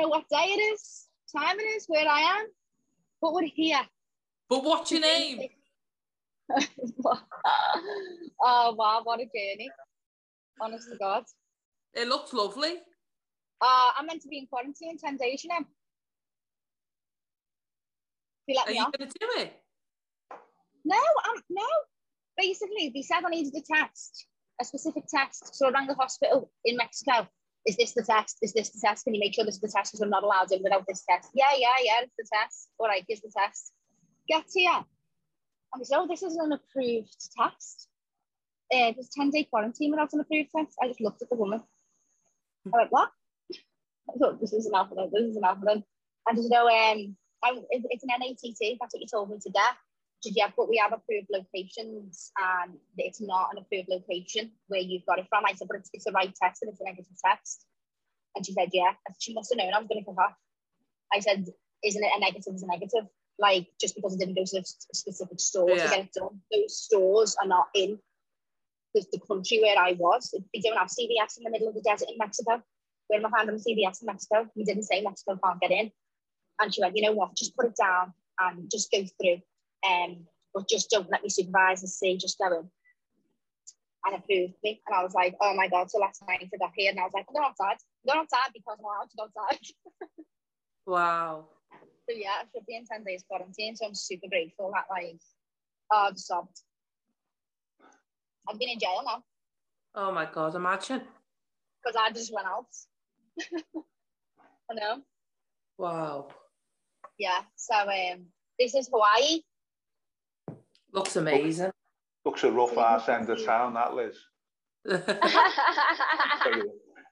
know what day it is, time it is, where I am, but we're here. But what's your name? oh wow, what a journey. Honest to God. It looks lovely. Uh, I'm meant to be in quarantine in 10 days, you know. You let Are me you going to do it? No, um, no. Basically, they said I needed a test, a specific test. So I rang the hospital in Mexico. Is this the test? Is this the test? Can you make sure this is the test? Because I'm not allowed in without this test. Yeah, yeah, yeah, it's the test. All right, here's the test. Get here. And they said, oh, this isn't an approved test. Uh, there's 10 day quarantine without an approved test. I just looked at the woman. I went, what? I thought, this isn't happening. This isn't happening. And you know, um, I'm, it's an NAAT. That's what you told me to get. She said, yeah, but we have approved locations and it's not an approved location where you've got it from. I said, but it's, it's the right test and it's a negative test. And she said, yeah. And she must have known I was going to kick off. I said, isn't it a negative is a negative? Like, just because it didn't go to a specific store Yeah. to get it done. Those stores are not in the, the country where I was. They don't have CVS in the middle of the desert in Mexico. Where am I finding CVS in Mexico? we didn't say Mexico can't get in. And she went, you know what, just put it down and just go through. Um, but just don't let me supervise and see, just go in. And approved me. And I was like, oh my God. So last night I got here and I was like, I'm going outside. I'm going outside because I'm allowed to go outside. Wow. So yeah, I should be in 10 days quarantine. So I'm super grateful that like, oh, I've sobbed. I've been in jail now Oh my God, imagine. because I just went out. I know. Wow. Yeah. So um, this is Hawaii. Looks amazing. Looks a rough ass end of town, that Liz.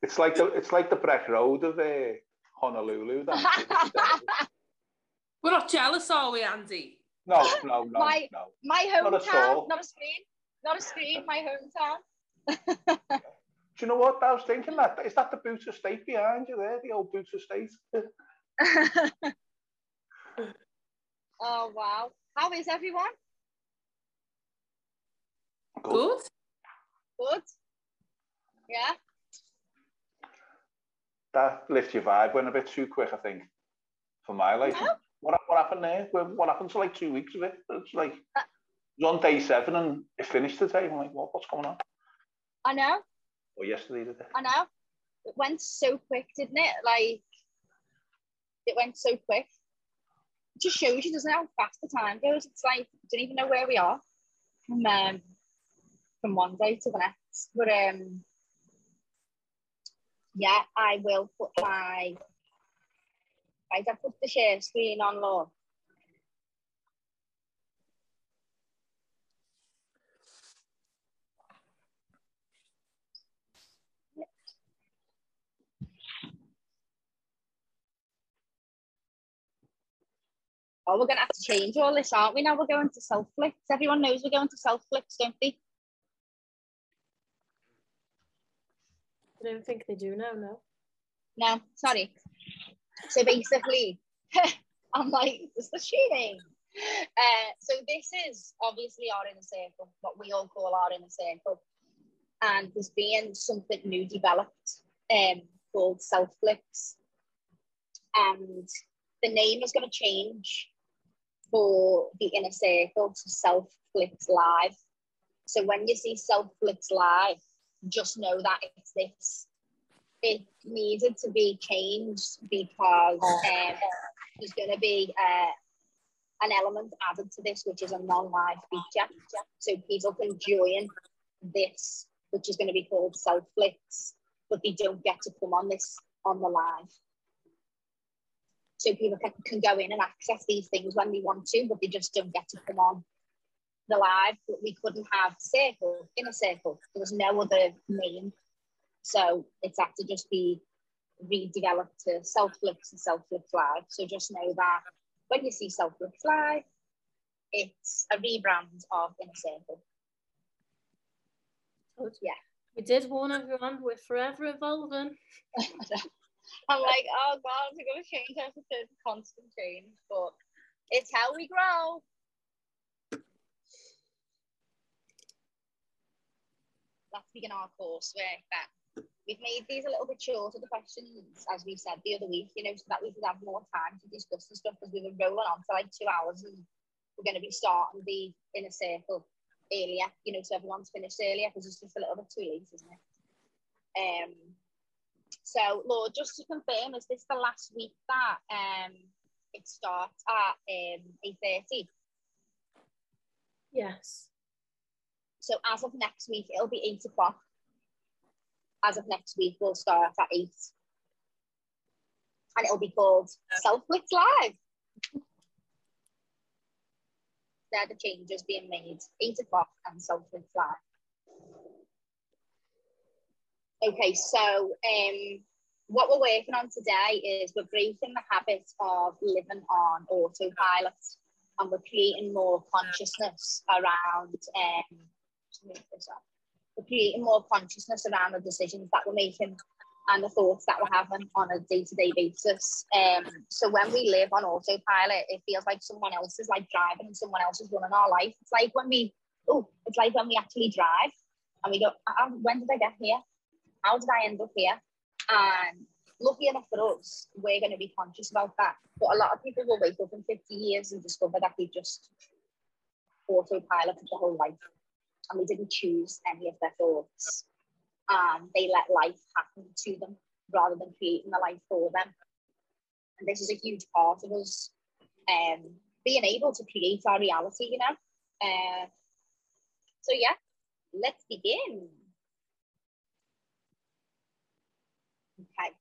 It's like the it's like the Breck Road of uh, Honolulu. That. We're not jealous, are we, Andy? no, no, no, My- no. my Not at hometown, all. not a screen, not a screen, my hometown. Do you know what I was thinking? That is that the Boots Estate behind you there, the old Boots Estate. oh wow. How is everyone? Good. Good. Yeah. That lift your vibe went a bit too quick, I think, for my life. What what happened there? What happened to like two weeks of it? It's like it was on day seven and it finished today. I'm like, what, what's going on? I know. Or yesterday, did it? I know. It went so quick, didn't it? Like it went so quick. It just shows you, doesn't it, how fast the time goes? It's like you don't even know where we are um, from one day to the next. But um yeah, I will put my I I put the share screen on low. Oh, we're gonna have to change all this, aren't we? Now we're going to self flicks. Everyone knows we're going to self flicks, don't they? Don't think they do now, no. No, sorry. So basically, I'm like, this is cheating. Uh, so this is obviously our inner circle, what we all call our inner circle. And there's been something new developed um, called Self Flicks. And the name is going to change for the inner circle to Self Flicks Live. So when you see Self Flicks Live, just know that it's this. It needed to be changed because um, there's going to be uh, an element added to this, which is a non-live feature. So people can join this, which is going to be called Self Flicks, but they don't get to come on this on the live. So people can, can go in and access these things when they want to, but they just don't get to come on the live. But we couldn't have circle, inner circle. There was no other name. So it's had to just be redeveloped to self flicks and self flicks live. So just know that when you see self flicks live, it's a rebrand of inner circle. Yeah. We did warn everyone, we're forever evolving. I'm like, oh god, we're gonna change everything, constant change, but it's how we grow. Let's begin our course with that. we've made these a little bit shorter, the questions, as we said the other week, you know, so that we could have more time to discuss the stuff because we were rolling on for like two hours and we're going to be starting the inner circle earlier, you know, so everyone's finished earlier because it's just a little bit too late, isn't it? Um, so, Lord, just to confirm, is this the last week that um, it starts at um, 8.30? Yes. So as of next week, it'll be 8 o'clock as of next week, we'll start at eight. And it'll be called Self Blitz Live. They're the changes being made. Eight o'clock and Self Blitz Live. Okay, so um, what we're working on today is we're breaking the habit of living on autopilot and we're creating more consciousness around um, we're creating more consciousness around the decisions that we're making and the thoughts that we're having on a day-to-day basis. Um, so when we live on autopilot, it feels like someone else is like driving and someone else is running our life. It's like when we, oh, it's like when we actually drive and we go, when did I get here? How did I end up here? And lucky enough for us, we're going to be conscious about that. But a lot of people will wake up in 50 years and discover that they just autopiloted the whole life and we didn't choose any of their thoughts. Um, they let life happen to them rather than creating the life for them. And this is a huge part of us um, being able to create our reality, you know. Uh, so yeah, let's begin. Okay.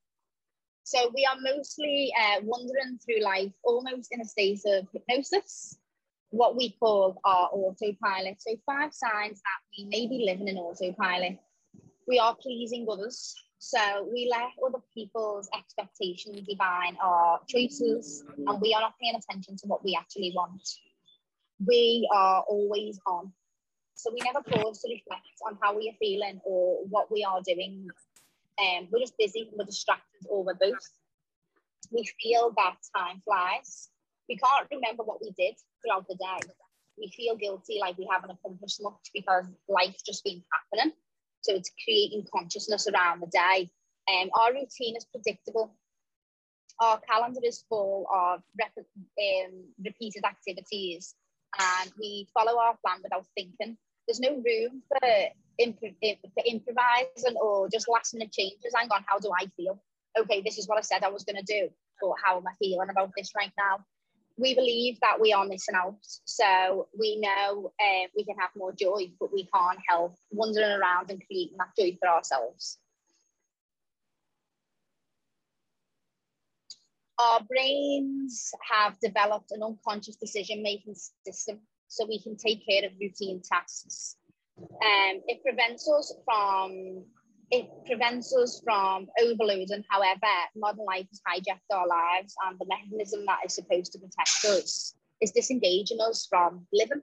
So we are mostly uh, wandering through life almost in a state of hypnosis what we call our autopilot. So five signs that we may be living in autopilot. We are pleasing others. So we let other people's expectations define our choices and we are not paying attention to what we actually want. We are always on. So we never pause to reflect on how we are feeling or what we are doing. Um, we're just busy, we're distracted, or we're both. We feel that time flies we can't remember what we did throughout the day. We feel guilty, like we haven't accomplished much because life's just been happening. So it's creating consciousness around the day. Um, our routine is predictable. Our calendar is full of rep- um, repeated activities, and we follow our plan without thinking. There's no room for, imp- for improvising or just last minute changes. Hang on, how do I feel? Okay, this is what I said I was going to do, but how am I feeling about this right now? We believe that we are missing out. So we know uh, we can have more joy, but we can't help wandering around and creating that joy for ourselves. Our brains have developed an unconscious decision making system so we can take care of routine tasks. Um, it prevents us from it prevents us from overloading. However, modern life has hijacked our lives, and the mechanism that is supposed to protect us is disengaging us from living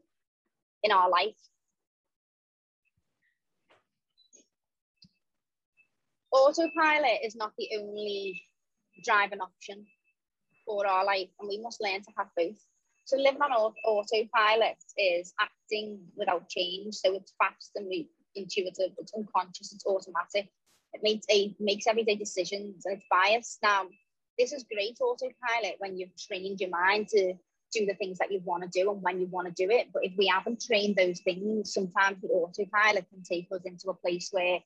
in our life. Autopilot is not the only driving option for our life, and we must learn to have both. So, living on autopilot is acting without change, so it's fast and we intuitive, it's unconscious, it's automatic. It makes a makes everyday decisions and it's biased. Now, this is great autopilot when you've trained your mind to do the things that you want to do and when you want to do it. But if we haven't trained those things, sometimes the autopilot can take us into a place where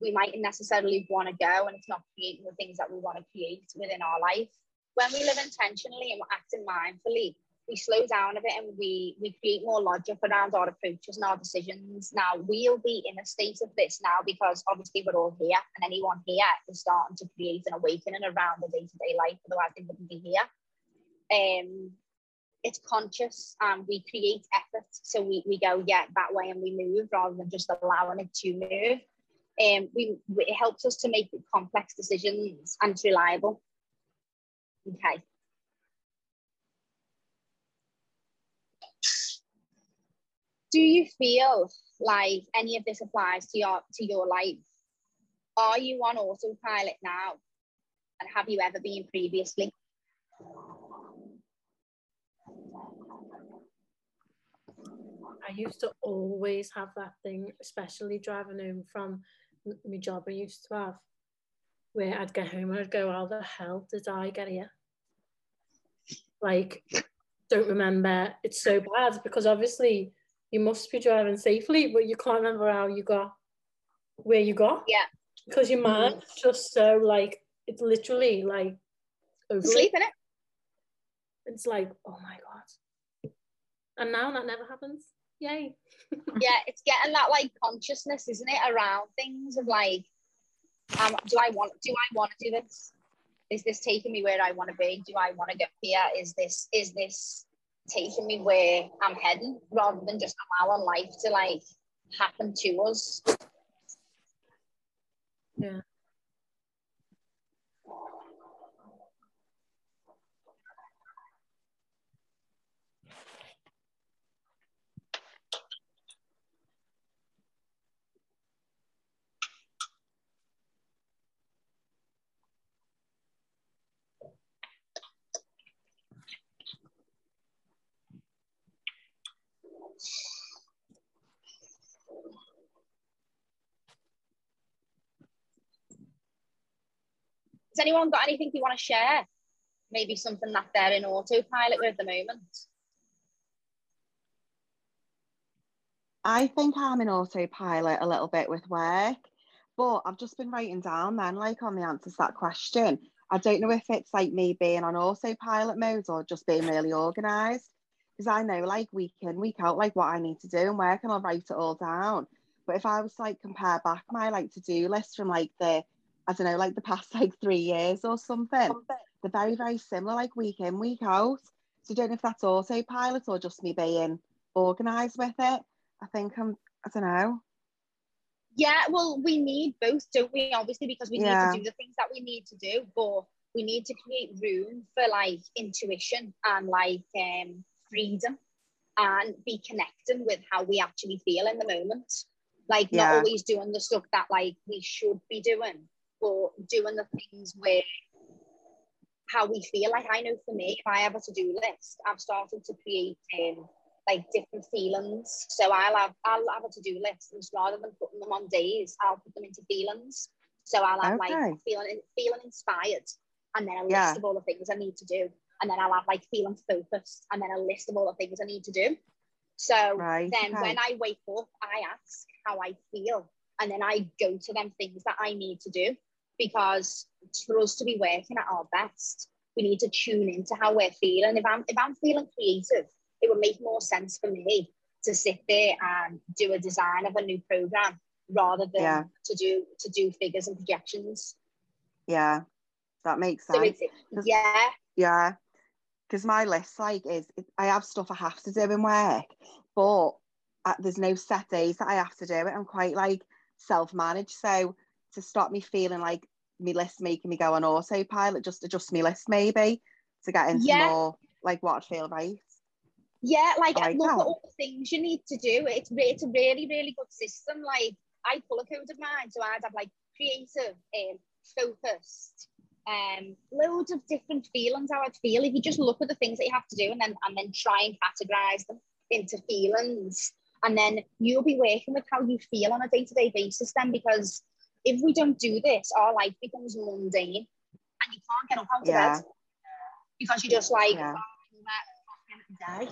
we mightn't necessarily want to go and it's not creating the things that we want to create within our life. When we live intentionally and we're acting mindfully, we slow down a bit and we we create more logic around our approaches and our decisions. Now we'll be in a state of this now because obviously we're all here and anyone here is starting to create an awakening around the day-to-day life, otherwise they wouldn't be here. Um it's conscious and we create effort. So we, we go, yeah, that way and we move rather than just allowing it to move. Um, we, it helps us to make complex decisions and reliable. Okay. Do you feel like any of this applies to your to your life? Are you on autopilot now? And have you ever been previously? I used to always have that thing, especially driving home from my job I used to have, where I'd get home and I'd go, how the hell did I get here? Like, don't remember. It's so bad because obviously you must be driving safely, but you can't remember how you got where you got. Yeah. Because your mind's just so like it's literally like over. Sleep in it. It's like, oh my god. And now that never happens. Yay. yeah, it's getting that like consciousness, isn't it, around things of like, um, do I want do I want to do this? Is this taking me where I want to be? Do I want to get here? Is this is this taking me where I'm heading? Rather than just allowing life to like happen to us. Yeah. Has anyone got anything you want to share? Maybe something that they're in autopilot with at the moment. I think I'm in autopilot a little bit with work, but I've just been writing down then, like on the answers to that question. I don't know if it's like me being on autopilot mode or just being really organised. Because I know like week in, week out, like what I need to do and work and I'll write it all down. But if I was like compare back my like to-do list from like the, I don't know, like the past like three years or something, they're very, very similar, like week in, week out. So I don't know if that's autopilot or just me being organised with it. I think I'm, I don't know. Yeah, well, we need both, don't we? Obviously, because we Yeah. need to do the things that we need to do, but we need to create room for like intuition and like um, freedom and be connecting with how we actually feel in the moment. Like, not always doing the stuff that like we should be doing, but doing the things where how we feel. Like, I know for me, if I have a to do list, I've started to create um, like different feelings. So I'll have I'll have a to do list, and rather than putting them on days, I'll put them into feelings. So I'll have Okay. like feeling feeling inspired, and then a list Yeah. of all the things I need to do, and then I'll have like feeling focused, and then a list of all the things I need to do. So Right. then okay. when I wake up, I ask how I feel, and then I go to them things that I need to do. Because for us to be working at our best, we need to tune into how we're feeling. If I'm if I'm feeling creative, it would make more sense for me to sit there and do a design of a new program rather than Yeah. to do to do figures and projections. yeah, that makes sense. Does- yeah, Yeah, because my list like is I have stuff I have to do in work, but uh, there's no set days that I have to do it. I'm quite like self-managed, so to stop me feeling like me list making me go on autopilot, just adjust me list maybe to get into Yeah. more like what I'd feel right. Yeah, like I like look at all the things you need to do. It's it's a really really good system. Like I pull a code of mine, so I'd have like creative, um, focused, um, loads of different feelings. How I'd feel if you just look at the things that you have to do and then and then try and categorize them into feelings, and then you'll be working with how you feel on a day to day basis. Then because if we don't do this, our life becomes mundane, and you can't get up out of Yeah. bed because you're just like. Yeah. Day.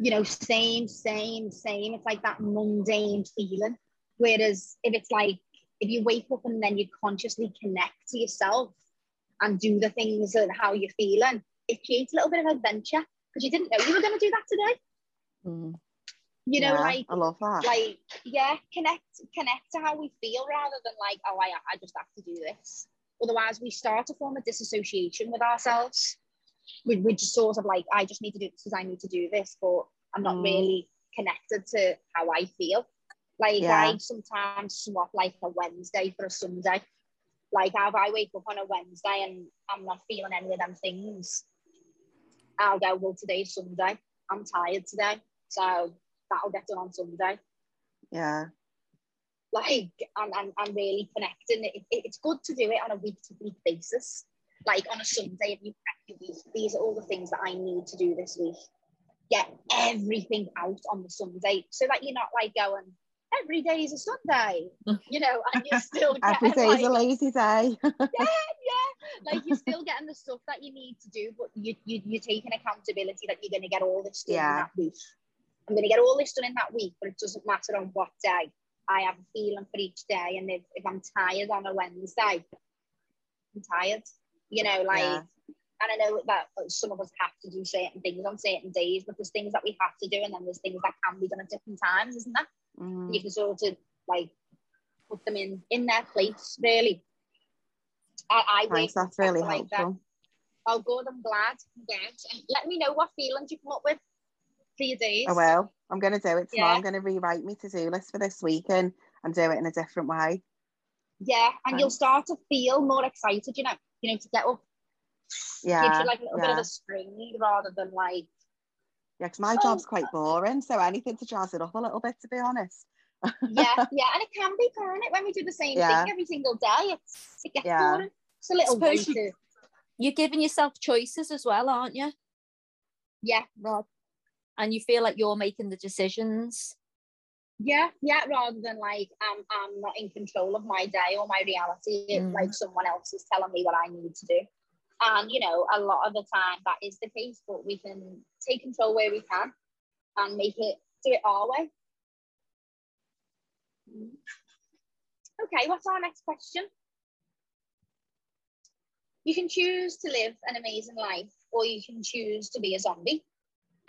You know, same, same, same. It's like that mundane feeling. Whereas if it's like if you wake up and then you consciously connect to yourself and do the things and how you're feeling, it creates a little bit of adventure because you didn't know you were going to do that today. Mm, You know, yeah, like I love that. like yeah, connect connect to how we feel rather than like oh I I just have to do this. Otherwise, we start to form a disassociation with ourselves. We we just sort of like I just need to do this because I need to do this, but I'm not Mm. really connected to how I feel. Like Yeah. I sometimes swap like a Wednesday for a Sunday. Like if I wake up on a Wednesday and I'm not feeling any of them things, I'll go, well, today's Sunday. I'm tired today. So that'll get done on Sunday. yeah, Like, and, and, and really connecting. It, it- it's good to do it on a week to week basis. Like on a Sunday, if you prep your week, these are all the things that I need to do this week. Get everything out on the Sunday so that you're not like going, every day is a Sunday, you know, and you're still Every getting, day's like, a lazy day. yeah, yeah. Like you're still getting the stuff that you need to do, but you, you you're taking accountability that you're going to get all this done in Yeah. that week. I'm going to get all this done in that week, but it doesn't matter on what day. I have a feeling for each day, and if, if I'm tired on a Wednesday, I'm tired. You know, like, Yeah. and I know that some of us have to do certain things on certain days, but there's things that we have to do, and then there's things that can be done at different times, isn't that? Mhm. you can sort of like put them in in their place really I, I Thanks, that's really people like that. helpful. oh good I'm glad I'm and let me know what feelings you come up with for your days I will. I'm going to do it tomorrow. Yeah. I'm going to rewrite my to-do list for this week and, and do it in a different way. yeah and you'll start to feel more excited you know you know to get up gives Yeah, you like a little bit of a spring rather than like Yeah, because my Oh. job's quite boring, so anything to jazz it up a little bit, to be honest. yeah yeah and it can be can't it when we do the same Yeah. thing every single day it's it gets Yeah. boring it's a little way You, you're giving yourself choices as well, aren't you? yeah Right. And you feel like you're making the decisions. Yeah, yeah, rather than like I'm I'm not in control of my day or my reality. It's Mm. like someone else is telling me what I need to do. And you know, a lot of the time that is the case, but we can take control where we can and make it do it our way. Okay, what's our next question? You can choose to live an amazing life, or you can choose to be a zombie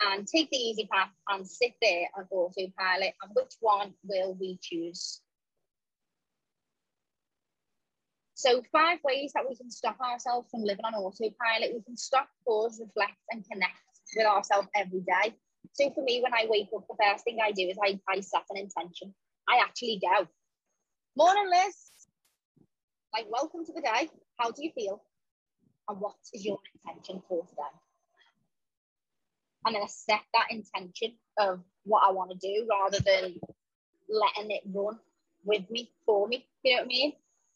and take the easy path and sit there on autopilot. And which one will we choose? So, five ways that we can stop ourselves from living on autopilot. We can stop, pause, reflect, and connect with ourselves every day. So, for me, when I wake up, the first thing I do is I, I set an intention. I actually go, Morning, Liz. Like, welcome to the day. How do you feel? And what is your intention for today? I'm going to set that intention of what I want to do rather than letting it run with me, for me. You know what I mean?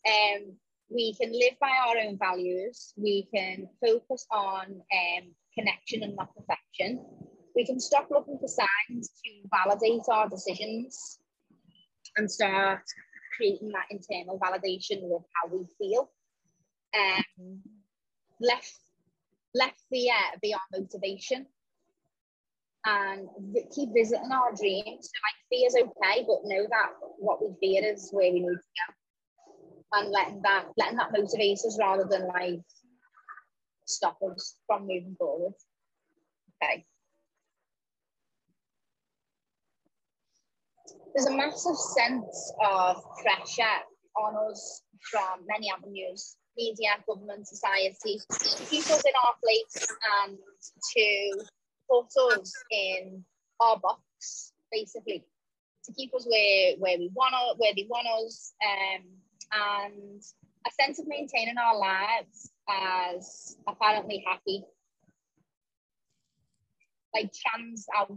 Um, we can live by our own values. We can focus on um, connection and not perfection. We can stop looking for signs to validate our decisions and start creating that internal validation with how we feel. Um, let, let fear be our motivation and keep visiting our dreams. So like fear's okay, but know that what we fear is where we need to go. And letting that letting that motivate us rather than like stop us from moving forward. Okay. There's a massive sense of pressure on us from many avenues media, government, society us in our place and to put us in our box, basically, to keep us where where we want where they want us, um, and a sense of maintaining our lives as apparently happy, like trans out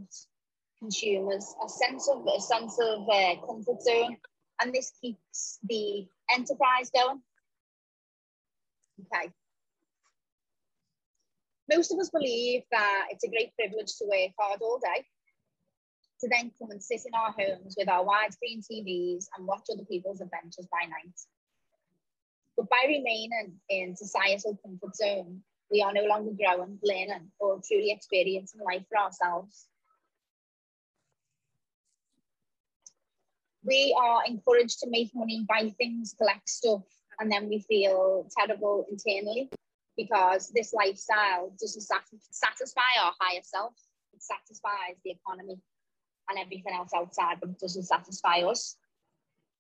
consumers, a sense of a sense of uh, comfort zone, and this keeps the enterprise going. Okay. Most of us believe that it's a great privilege to work hard all day, to then come and sit in our homes with our widescreen TVs and watch other people's adventures by night. But by remaining in societal comfort zone, we are no longer growing, learning, or truly experiencing life for ourselves. We are encouraged to make money, buy things, collect stuff, and then we feel terrible internally because this lifestyle doesn't sat- satisfy our higher self. It satisfies the economy and everything else outside, but it doesn't satisfy us.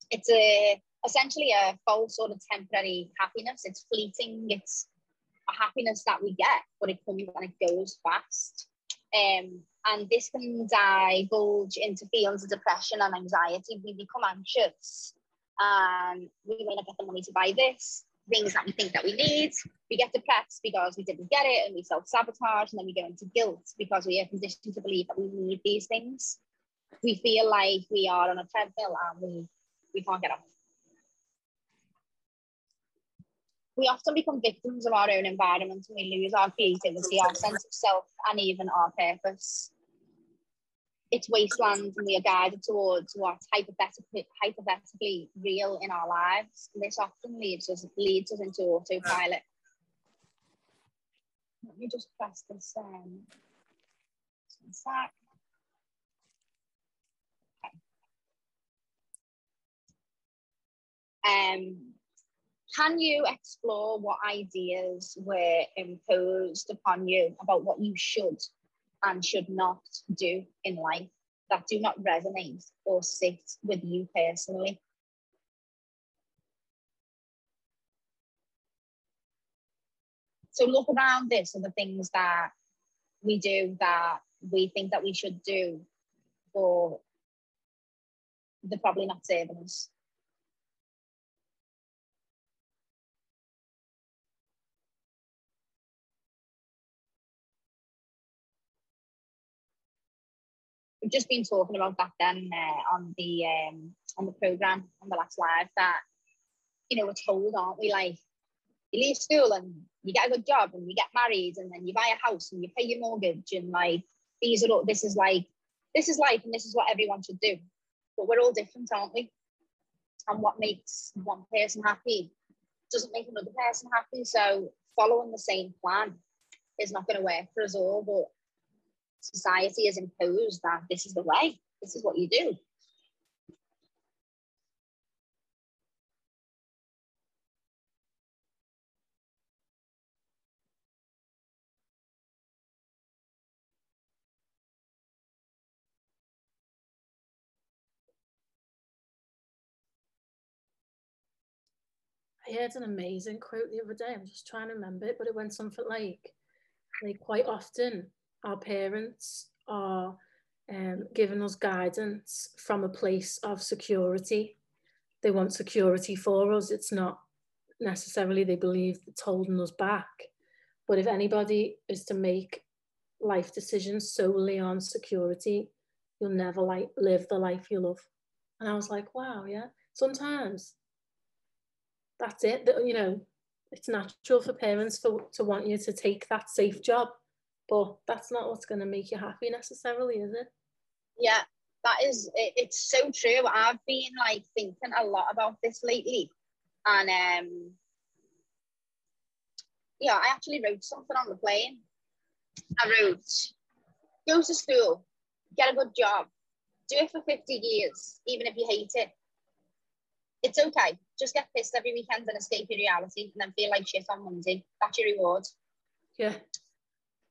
It's a essentially a false sort of temporary happiness. It's fleeting. It's a happiness that we get, but it comes and it goes fast. Um, and this can divulge into feelings of depression and anxiety. We become anxious and we may not get the money to buy this, things that we think that we need. We get depressed because we didn't get it and we self-sabotage and then we go into guilt because we are conditioned to believe that we need these things. We feel like we are on a treadmill and we, we can't get off. We often become victims of our own environment and we lose our creativity, our sense of self, and even our purpose. it's wasteland and we are guided towards what's hypothetically, hypothetically real in our lives. This often leads us leads us into autopilot. Let me just press this um sec. Um, can you explore what ideas were imposed upon you about what you should and should not do in life that do not resonate or sit with you personally? So look around this and the things that we do that we think that we should do, but they're probably not serving us. we've just been talking about that then uh, on the um, on the program on the last live that you know we're told, aren't we? Like you leave school and you get a good job and you get married and then you buy a house and you pay your mortgage and like these are all this is like this is life and this is what everyone should do. But we're all different, aren't we? And what makes one person happy doesn't make another person happy. So following the same plan is not going to work for us all. But society has imposed that this is the way, this is what you do. I heard an amazing quote the other day. I'm just trying to remember it, but it went something like, like quite often our parents are um, giving us guidance from a place of security. They want security for us. It's not necessarily they believe it's holding us back. But if anybody is to make life decisions solely on security, you'll never like live the life you love. And I was like, wow, yeah. Sometimes that's it. That you know, it's natural for parents for, to want you to take that safe job but that's not what's going to make you happy necessarily, is it? Yeah, that is, it, it's so true. I've been like thinking a lot about this lately. And um, yeah, I actually wrote something on the plane. I wrote, go to school, get a good job, do it for 50 years, even if you hate it. It's okay. Just get pissed every weekend and escape your reality and then feel like shit on Monday. That's your reward. Yeah.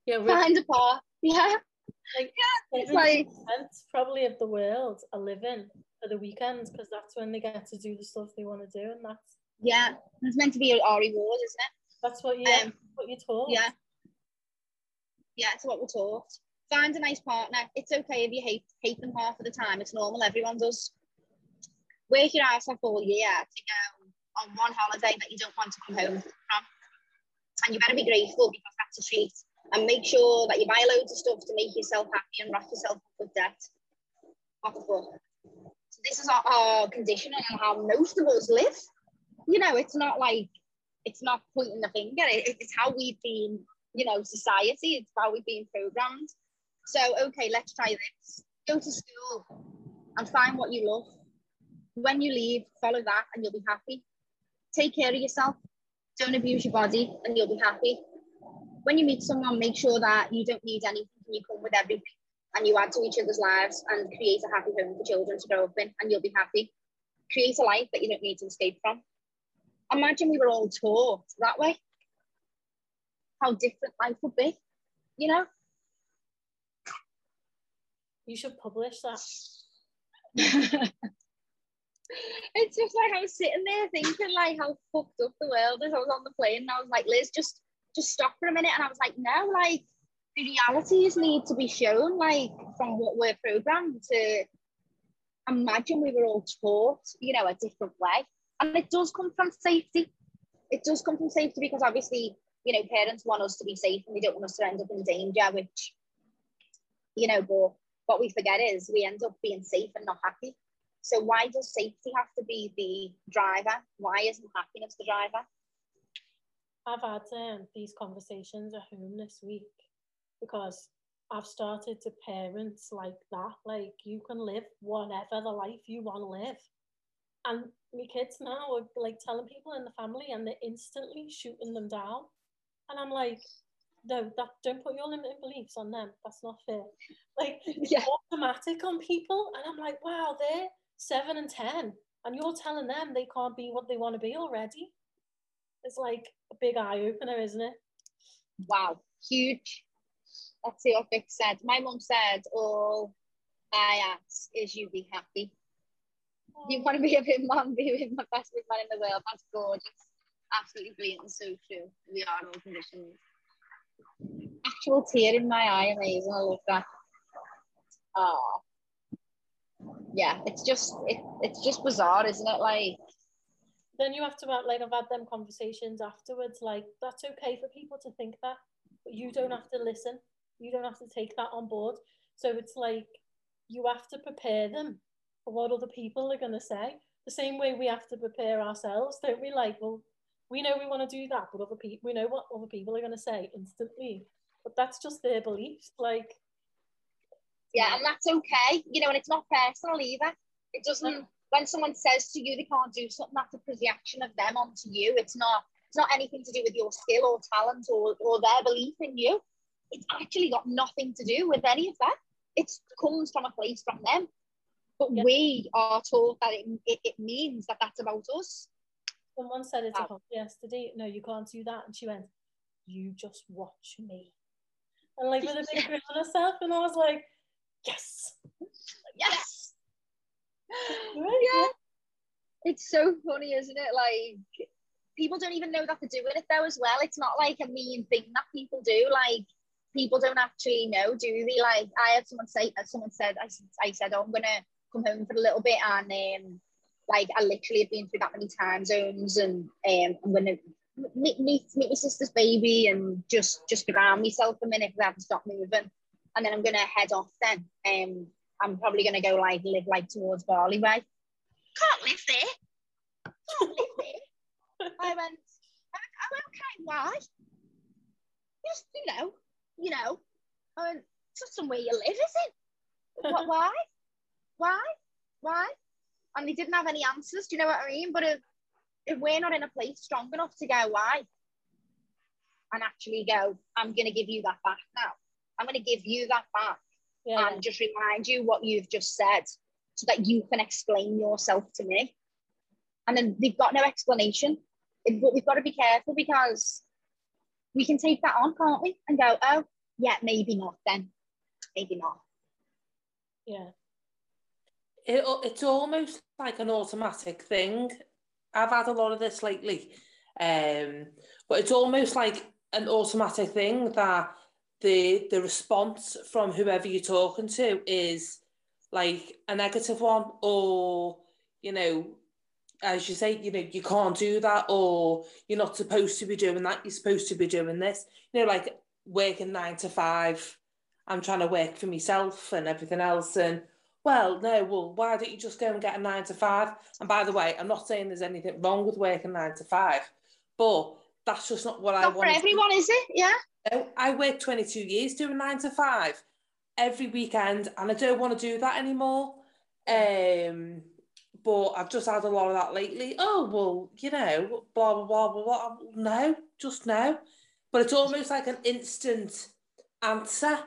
Yeah, we're find a part. Yeah. Like, yeah, it's like probably of the world are living for the weekends because that's when they get to do the stuff they want to do, and that's yeah, it's meant to be our reward, isn't it? That's what you um, what you're taught. Yeah, yeah, it's what we're taught. Find a nice partner. It's okay if you hate hate them half of the time. It's normal. Everyone does. Work your ass off all year to go on one holiday that you don't want to come home from, and you better be grateful because that's a treat and make sure that you buy loads of stuff to make yourself happy and wrap yourself up with debt. What the fuck? So this is our, our conditioning and how most of us live. You know, it's not like it's not pointing the finger. It, it's how we've been, you know, society. It's how we've been programmed. So okay, let's try this. Go to school and find what you love. When you leave, follow that, and you'll be happy. Take care of yourself. Don't abuse your body, and you'll be happy when you meet someone, make sure that you don't need anything and you come with everything and you add to each other's lives and create a happy home for children to grow up in and you'll be happy. Create a life that you don't need to escape from. Imagine we were all taught that way. How different life would be, you know? You should publish that. it's just like I was sitting there thinking like how fucked up the world is. I was on the plane and I was like, Liz, just just stop for a minute and I was like, no, like the realities need to be shown, like from what we're programmed to imagine we were all taught, you know, a different way. And it does come from safety. It does come from safety because obviously, you know, parents want us to be safe and they don't want us to end up in danger, which, you know, but what we forget is we end up being safe and not happy. So why does safety have to be the driver? Why isn't happiness the driver? I've had um, these conversations at home this week because I've started to parents like that. Like you can live whatever the life you want to live. And my kids now are like telling people in the family and they're instantly shooting them down. And I'm like, no, that don't put your limiting beliefs on them. That's not fair. Like it's Yeah. automatic on people. And I'm like, wow, they're seven and ten. And you're telling them they can't be what they want to be already. It's like a big eye opener, isn't it? Wow, huge. Let's see what Vic said. My mum said, all I ask is you be happy. You oh. want to be a big man, be with my best big man in the world. That's gorgeous. Absolutely brilliant and so true. We are all conditioned. Actual tear in my eye, amazing. I love that. Oh. Yeah, it's just it, it's just bizarre, isn't it? Like then you have to like I've had them conversations afterwards. Like that's okay for people to think that, but you don't have to listen. You don't have to take that on board. So it's like you have to prepare them for what other people are gonna say. The same way we have to prepare ourselves, don't we? Like, well, we know we want to do that, but other people, we know what other people are gonna say instantly. But that's just their beliefs. Like, Yeah, and that's okay. You know, and it's not personal either. It doesn't. Mm. When someone says to you they can't do something, that's a projection of them onto you. It's not. It's not anything to do with your skill or talent or, or their belief in you. It's actually got nothing to do with any of that. It comes from a place from them. But Yeah. we are taught that it, it, it means that that's about us. someone said it to Oh. yesterday. No, you can't do that, and she went, "You just watch me." And like with a big grin on herself, and I was like, "Yes." Yes. Yeah. It's so funny, isn't it? Like people don't even know that they're doing it though as well. It's not like a mean thing that people do. Like people don't actually know, do they? Like I had someone say, someone said, I said, oh, I'm gonna come home for a little bit, and um, like I literally have been through that many time zones, and um, I'm gonna meet meet meet my sister's baby, and just just ground myself a minute because I haven't stopped moving, and then I'm gonna head off. Then um, I'm probably gonna go like live like towards Barley Way. Can't live there. Can't live there. I went, I'm okay. Why? Just you know, you know. I went, it's not somewhere you live, is it? What? Why? Why? Why? And they didn't have any answers. Do you know what I mean? But if if we're not in a place strong enough to go, why? And actually go, I'm gonna give you that back now. I'm gonna give you that back Yeah, and just remind you what you've just said so that you can explain yourself to me. And then they've got no explanation. But we've got to be careful because we can take that on, can't we? And go, oh, yeah, maybe not then. Maybe not. yeah, it, it's almost like an automatic thing. I've had a lot of this lately, um, but it's almost like an automatic thing that the the response from whoever you're talking to is like a negative one, or you know, as you say, you know, you can't do that, or you're not supposed to be doing that. You're supposed to be doing this. You know, like working nine to five. I'm trying to work for myself and everything else, and well, no, well, why don't you just go and get a nine to five? And by the way, I'm not saying there's anything wrong with working nine to five, but that's just not what I want. Not for everyone, is it? Yeah. I worked 22 years doing nine to five every weekend, and I don't want to do that anymore. Um, but I've just had a lot of that lately. Oh, well, you know, blah, blah, blah, blah, blah. No, just no. But it's almost like an instant answer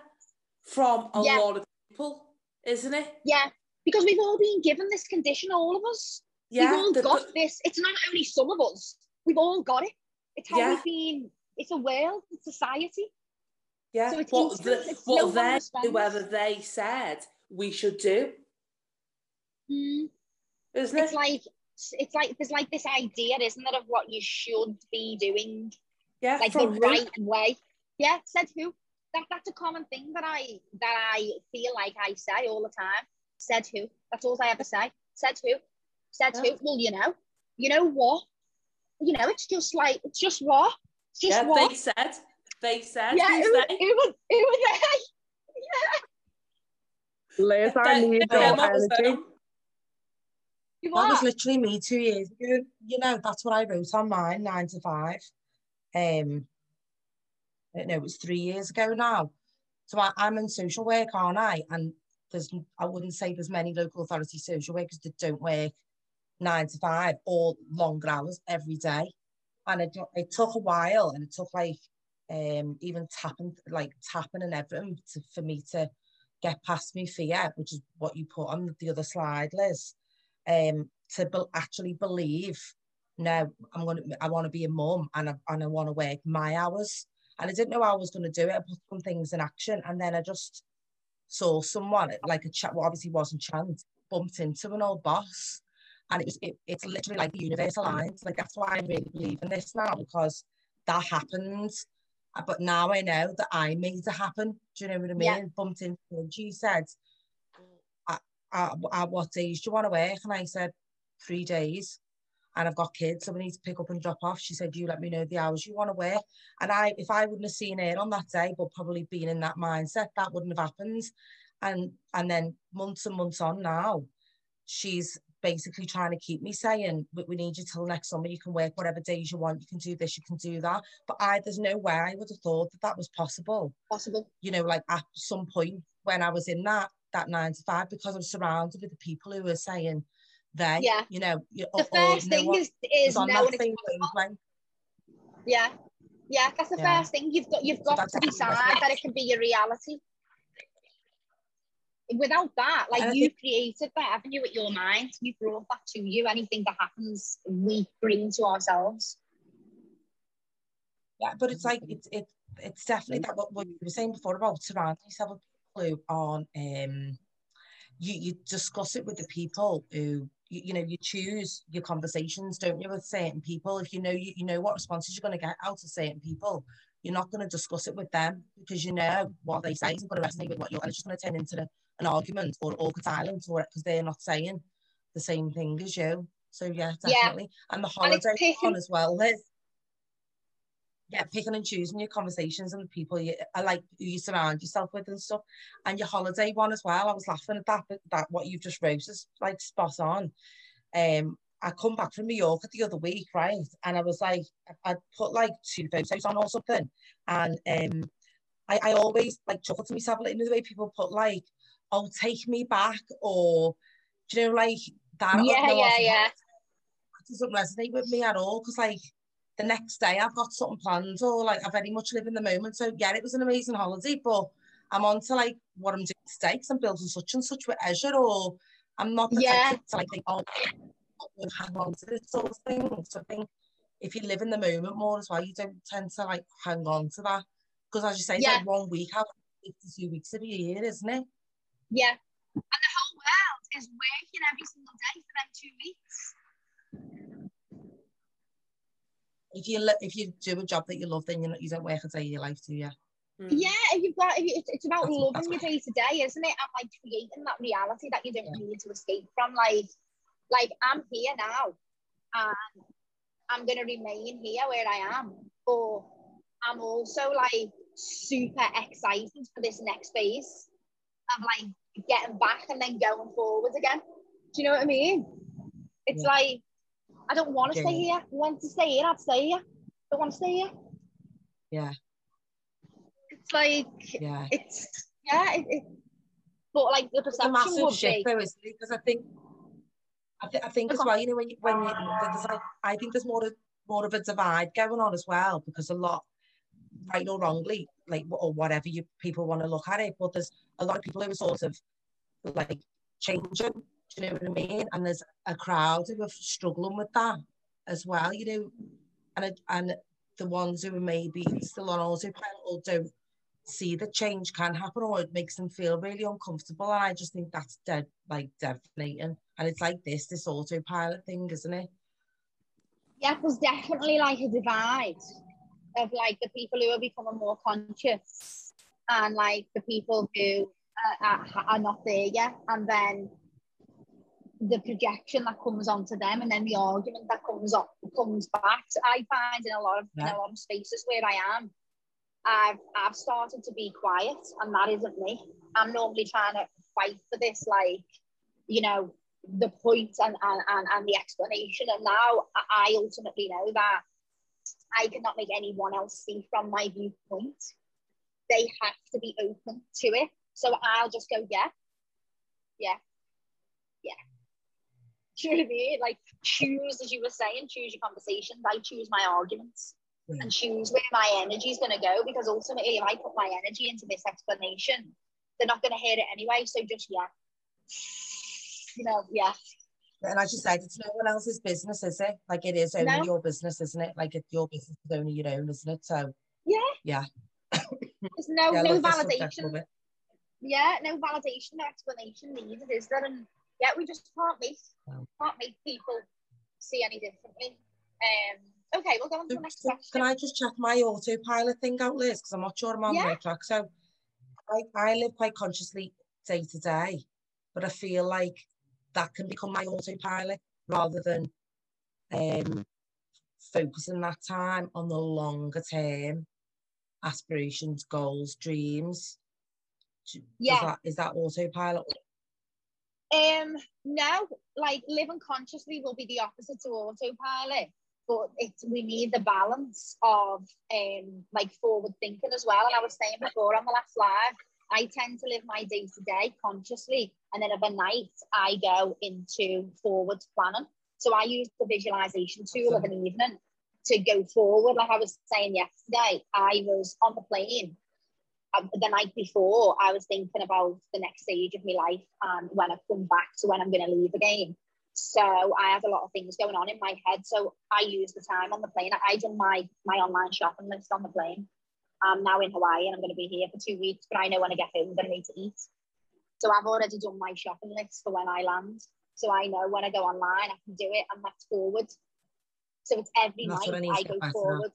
from a Yeah. lot of people, isn't it? Yeah. Because we've all been given this condition, all of us. Yeah. we've all the- got the- this. It's not only some of us. We've all got it. It's how Yeah. we've been. It's a world. It's society. Yeah, So it's what, instant, the, no what one they, whoever they said we should do, Mm. isn't It's it? like it's like there's like this idea, isn't there, of what you should be doing, yeah, like the who? right way. Yeah, said who? That that's a common thing that I that I feel like I say all the time. Said who? That's all I ever say. Said who? Said Yeah. who? Well, you know, you know what? You know, it's just like it's just what? It's just Yeah, what? they said. They said. yeah, who's who, they? who was who was they? Yeah. Liz, I Them- need them your was energy. You That was literally me two years ago. You know, that's what I wrote on mine, nine to five. Um, I don't know, it was three years ago now. So I, I'm in social work, aren't I? And there's I wouldn't say there's many local authority social workers that don't work nine to five or longer hours every day. And it, it took a while and it took like um even tapping like tapping and everything to, for me to get past me fear, which is what you put on the other slide, Liz. Um, to be, actually believe, no, I'm gonna I want to be a mum and I, and I want to work my hours. And I didn't know I was going to do it. I put some things in action, and then I just saw someone like a chat. Well, obviously wasn't chance bumped into an old boss, and it was it, it's literally like the universe aligned. Like that's why I really believe in this now because that happened. Uh, but now I know that I made it happen. Do you know what I mean? Yeah. Bumped into and she said, "At at- at what days do you want to work?" And I said, three days. And I've got kids, so we need to pick up and drop off. She said, "You let me know the hours you want to work." And I, if I wouldn't have seen her on that day, but probably been in that mindset, that wouldn't have happened. And and then months and months on now, she's basically trying to keep me saying, "We, we need you till next summer. You can work whatever days you want. You can do this. You can do that." But I, there's no way I would have thought that that was possible Possible. you know, like at some point when I was in that that nine to five, because I'm surrounded with the people who are saying they, Yeah. you know, The or- or, first you know thing what, is is on that it's same possible. wavelength. Yeah. Yeah, that's the Yeah. first thing. You've got you've got that's to decide that it can be your reality. Without that, like you've created that, haven't you, with your mind? You brought that to you. Anything that happens, we bring to ourselves. Yeah, but it's like it's it, it's definitely that what, what you were saying before about surrounding yourself with people who aren't um you you discuss it with the people who you, you know you choose your conversations don't you with certain people if you know you, you know what responses you're going to get out of certain people you're not going to discuss it with them because you know what they say isn't going to resonate with what you're and it's just going to turn into an argument or awkward silence or because they're not saying the same thing as you so yeah Yeah. definitely and the And holiday picking- one as well Liz yeah, picking and choosing your conversations and the people you are like who you surround yourself with and stuff. And your holiday one as well. I was laughing at that, but that what you've just wrote is like spot on. Um, I come back from New York the other week, right? And I was like, I put like two photos on or something, and um, I, I always like chuckle to myself, like you know, the way people put like, "Oh, take me back," or do you know, like that. Yeah, yeah, yeah. That doesn't resonate with me at all because like the next day I've got something planned or like I very much live in the moment. So yeah, it was an amazing holiday, but I'm on to like what I'm doing today because I'm building such and such with Azure or I'm not Yeah. to like think, oh, hang on to this sort of thing. So I think if you live in the moment more as well, you don't tend to like hang on to that. Because as you say, Yeah. like one week of 52 weeks of a year, isn't it? Yeah. And the whole world is working every single day for them two weeks. If you li- if you do a job that you love, then you you don't work a day of your life, do you? Mm. Yeah, if you've got, if you, it's, it's about That's- loving that's your day to day, isn't it? And like creating that reality that you don't Yeah. need to escape from. Like, like I'm here now, and I'm gonna remain here where I am, but I'm also like super excited for this next phase of like getting back and then going forward again. Do you know what I mean? It's Yeah. like I don't want to stay here. I want to stay here, I'd stay here. Don't want to stay here. Yeah, It's like yeah. it's yeah, it, it, but like the It's a perception massive shift be though, isn't it? Because I think, I, th- I think as well, you know, when you, when you, there's like, I think there's more of, more of a divide going on as well because a lot, right or wrongly, like or whatever you people want to look at it, but there's a lot of people who are sort of like changing. Do you know what I mean? And there's a crowd who are struggling with that as well, you know, and and the ones who are maybe still on autopilot don't see that change can happen or it makes them feel really uncomfortable. And I just think that's dead like devastating. And it's like this, this autopilot thing, isn't it? yeah, there's definitely like a divide of like the people who are becoming more conscious and like the people who uh, are, are not there yet, and then the projection that comes onto them, and then the argument that comes up comes back. I find in a lot of in a lot of spaces where I am, I've I've started to be quiet, and that isn't me. I'm normally trying to fight for this, like you know, the point and and, and, and the explanation. And now I ultimately know that I cannot make anyone else see from my viewpoint. they have to be open to it. So I'll just go, yeah, yeah, yeah. Do you know what I mean? Like choose, as you were saying, choose your conversations. I choose my arguments Yeah. and choose where my energy is going to go because ultimately, if I put my energy into this explanation, they're not going to hear it anyway. So just yeah, you know, yeah, And as you said, it's no one else's business, is it? Like it is only No. your business, isn't it? Like it, your business is only your own, isn't it? So yeah. Yeah. There's no yeah, no love this subject, validation. yeah, no validation, no explanation needed, is there? And yeah, we just can't make No. can't make people see any differently. Um, okay, we'll go on to the next so question. Can I just check my autopilot thing out, Liz? Because I'm not sure I'm on the right track. So I, I live quite consciously day to day, but I feel like that can become my autopilot rather than um, focusing that time on the longer term aspirations, goals, dreams. Yeah. that, is that autopilot? Um, no, like living consciously will be the opposite to autopilot, but it's we need the balance of um like forward thinking as well. And I was saying before on the last live, I tend to live my day to day consciously, and then of a night I go into forward planning. So I use the visualization tool of an evening to go forward. Like I was saying yesterday, I was on the plane um, the night before, I was thinking about the next stage of my life and when I come back to when I'm going to leave again. So I had a lot of things going on in my head. So I used the time on the plane. I done my my online shopping list on the plane. I'm now in Hawaii and I'm going to be here for two weeks, but I know when I get home I'm going to need to eat. So I've already done my shopping list for when I land. So I know when I go online I can do it and that's forward. So it's every That's what I night I go forward.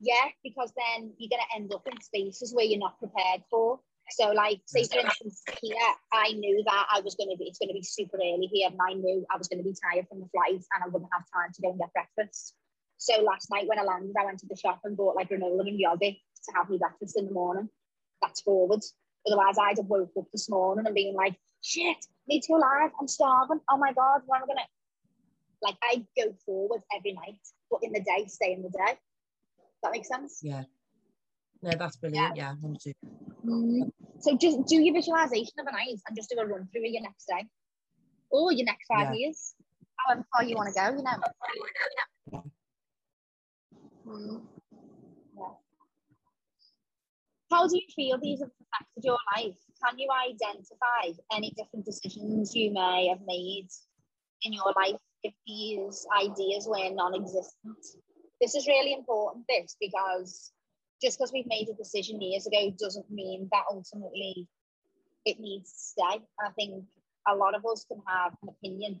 Yeah, because then you're going to end up in spaces where you're not prepared for. So, like, say for instance, here, I knew that I was going to be, it's going to be super early here, and I knew I was going to be tired from the flight and I wouldn't have time to go and get breakfast. So, last night when I landed, I went to the shop and bought like granola and yogurt to have me breakfast in the morning. That's forward. Otherwise, I'd have woke up this morning and been like, shit, need to go live. I'm starving. Oh my God, what am I going to. Like, I go forward every night, but in the day, stay in the day. That makes sense? Yeah. No, that's brilliant. Yeah. Gonna Mm. So just do your visualization of a night and just do a run through your next day or your next five Yeah. years, however far you want to go, you know. Mm. How do you feel these have affected your life? Can you identify any different decisions you may have made in your life if these ideas were non-existent? This is really important, this, because just because we've made a decision years ago doesn't mean that ultimately it needs to stay. I think a lot of us can have an opinion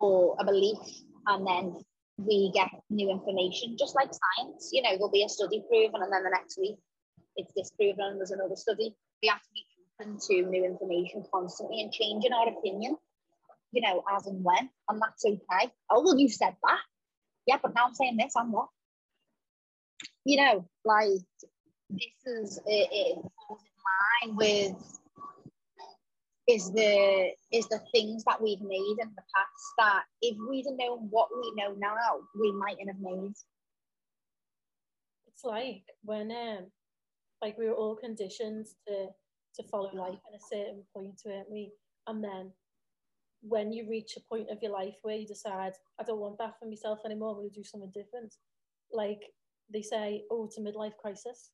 or a belief, and then we get new information, just like science. You know, there'll be a study proven, and then the next week it's disproven, and there's another study. We have to be open to new information constantly and changing our opinion, you know, as and when, and that's okay. Oh, well, you said that. Yeah, but now I'm saying this, I'm what? you know, like this is it, it in line with is the is the things that we've made in the past that if we'd have known what we know now, we mightn't have made. It's like when um like we were all conditioned to to follow life at a certain point, weren't we? And then when you reach a point of your life where you decide, I don't want that for myself anymore, I'm gonna do something different. Like they say, oh, it's a midlife crisis.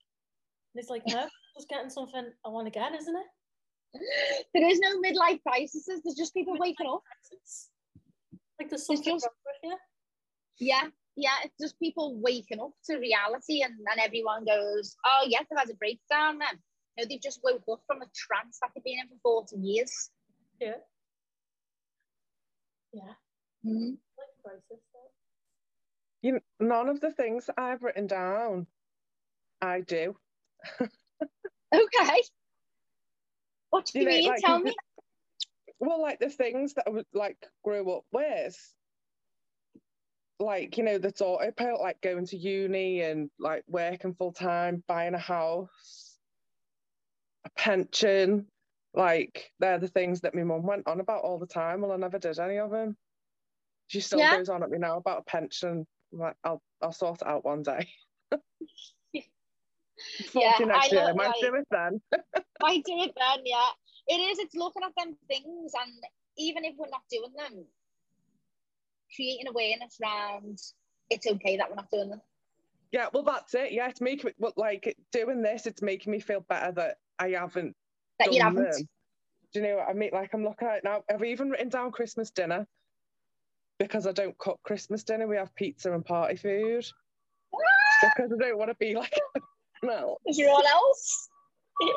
And it's like, no, just getting something I want again, isn't it? There is no midlife crises. There's just people waking up. Crisis. Like there's something just- wrong with you. Yeah, yeah. It's just people waking up to reality, and then everyone goes, "Oh, yes, I've had a breakdown." Then no, they've just woke up from a trance that they've been in for forty years. Yeah. Yeah. Mhm. Life crisis. You none of the things I've written down, I do. Okay. What do you, You know, mean? like, Tell me. Well, like the things that I would like grew up with, like you know, the autopilot, like going to uni and like working full time, buying a house, a pension, like they're the things that my mum went on about all the time. Well, I never did any of them. She still Yeah. goes on at me now about a pension. I'm like, I'll I'll sort it out one day. 40 Yeah, next I year. look Might like- do it then. Might do it then, yeah. It is, it's looking at them things, and even if we're not doing them, creating awareness around it's okay that we're not doing them. Yeah, well, that's it. Yeah, it's making me, well, like doing this, it's making me feel better that I haven't That you haven't. them. Do you know what I mean? Like, I'm looking at it now. I've even written down Christmas dinner because I don't cook Christmas dinner. We have pizza and party food because I don't want to be like, no. Is everyone else?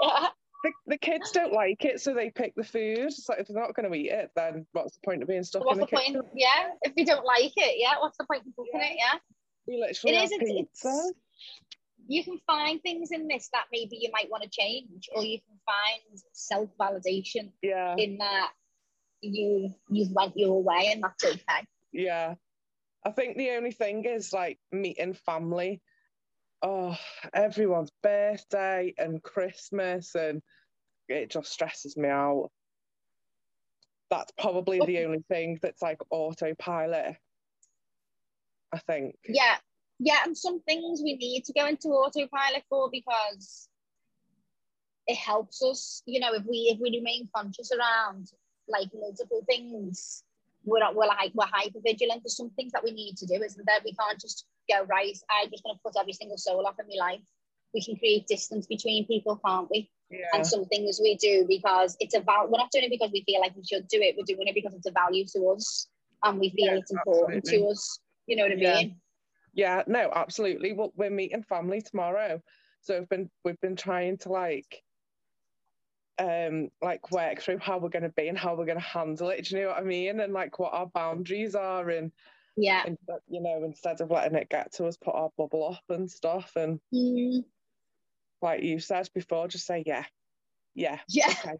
Yeah. The, the kids don't like it, so they pick the food. It's like if they're not going to eat it, then what's the point of being stuck What's in the the, kitchen? point? Yeah. If you don't like it, yeah. What's the point in cooking it? Yeah. We literally It is. It's, pizza. it's, you can find things in this that maybe you might want to change, or you can find self validation Yeah, in that you you've went your way and that's okay. yeah. I think the only thing is like meeting family. Oh, everyone's birthday and Christmas, and it just stresses me out. That's probably the only thing that's like autopilot. I think. Yeah, yeah, and some things we need to go into autopilot for because it helps us. You know, if we if we remain conscious around like multiple things, we're not, we're like we're hyper vigilant. There's some things that we need to do, isn't there? We can't just go right. I'm just going to put every single soul off in my life. We can create distance between people, can't we? Yeah. And some things we do because it's about. We're not doing it because we feel like we should do it. We're doing it because it's a value to us, and we feel Yeah, it's important absolutely. to us. You know what I Yeah. mean? Yeah, no, absolutely. Well, we're meeting family tomorrow, so we've been we've been trying to like, um, like work through how we're going to be and how we're going to handle it. Do you know what I mean? And like what our boundaries are, and Yeah. and you know, instead of letting it get to us, put our bubble up and stuff. And Mm, like you said before, just say yeah, yeah, yeah. okay,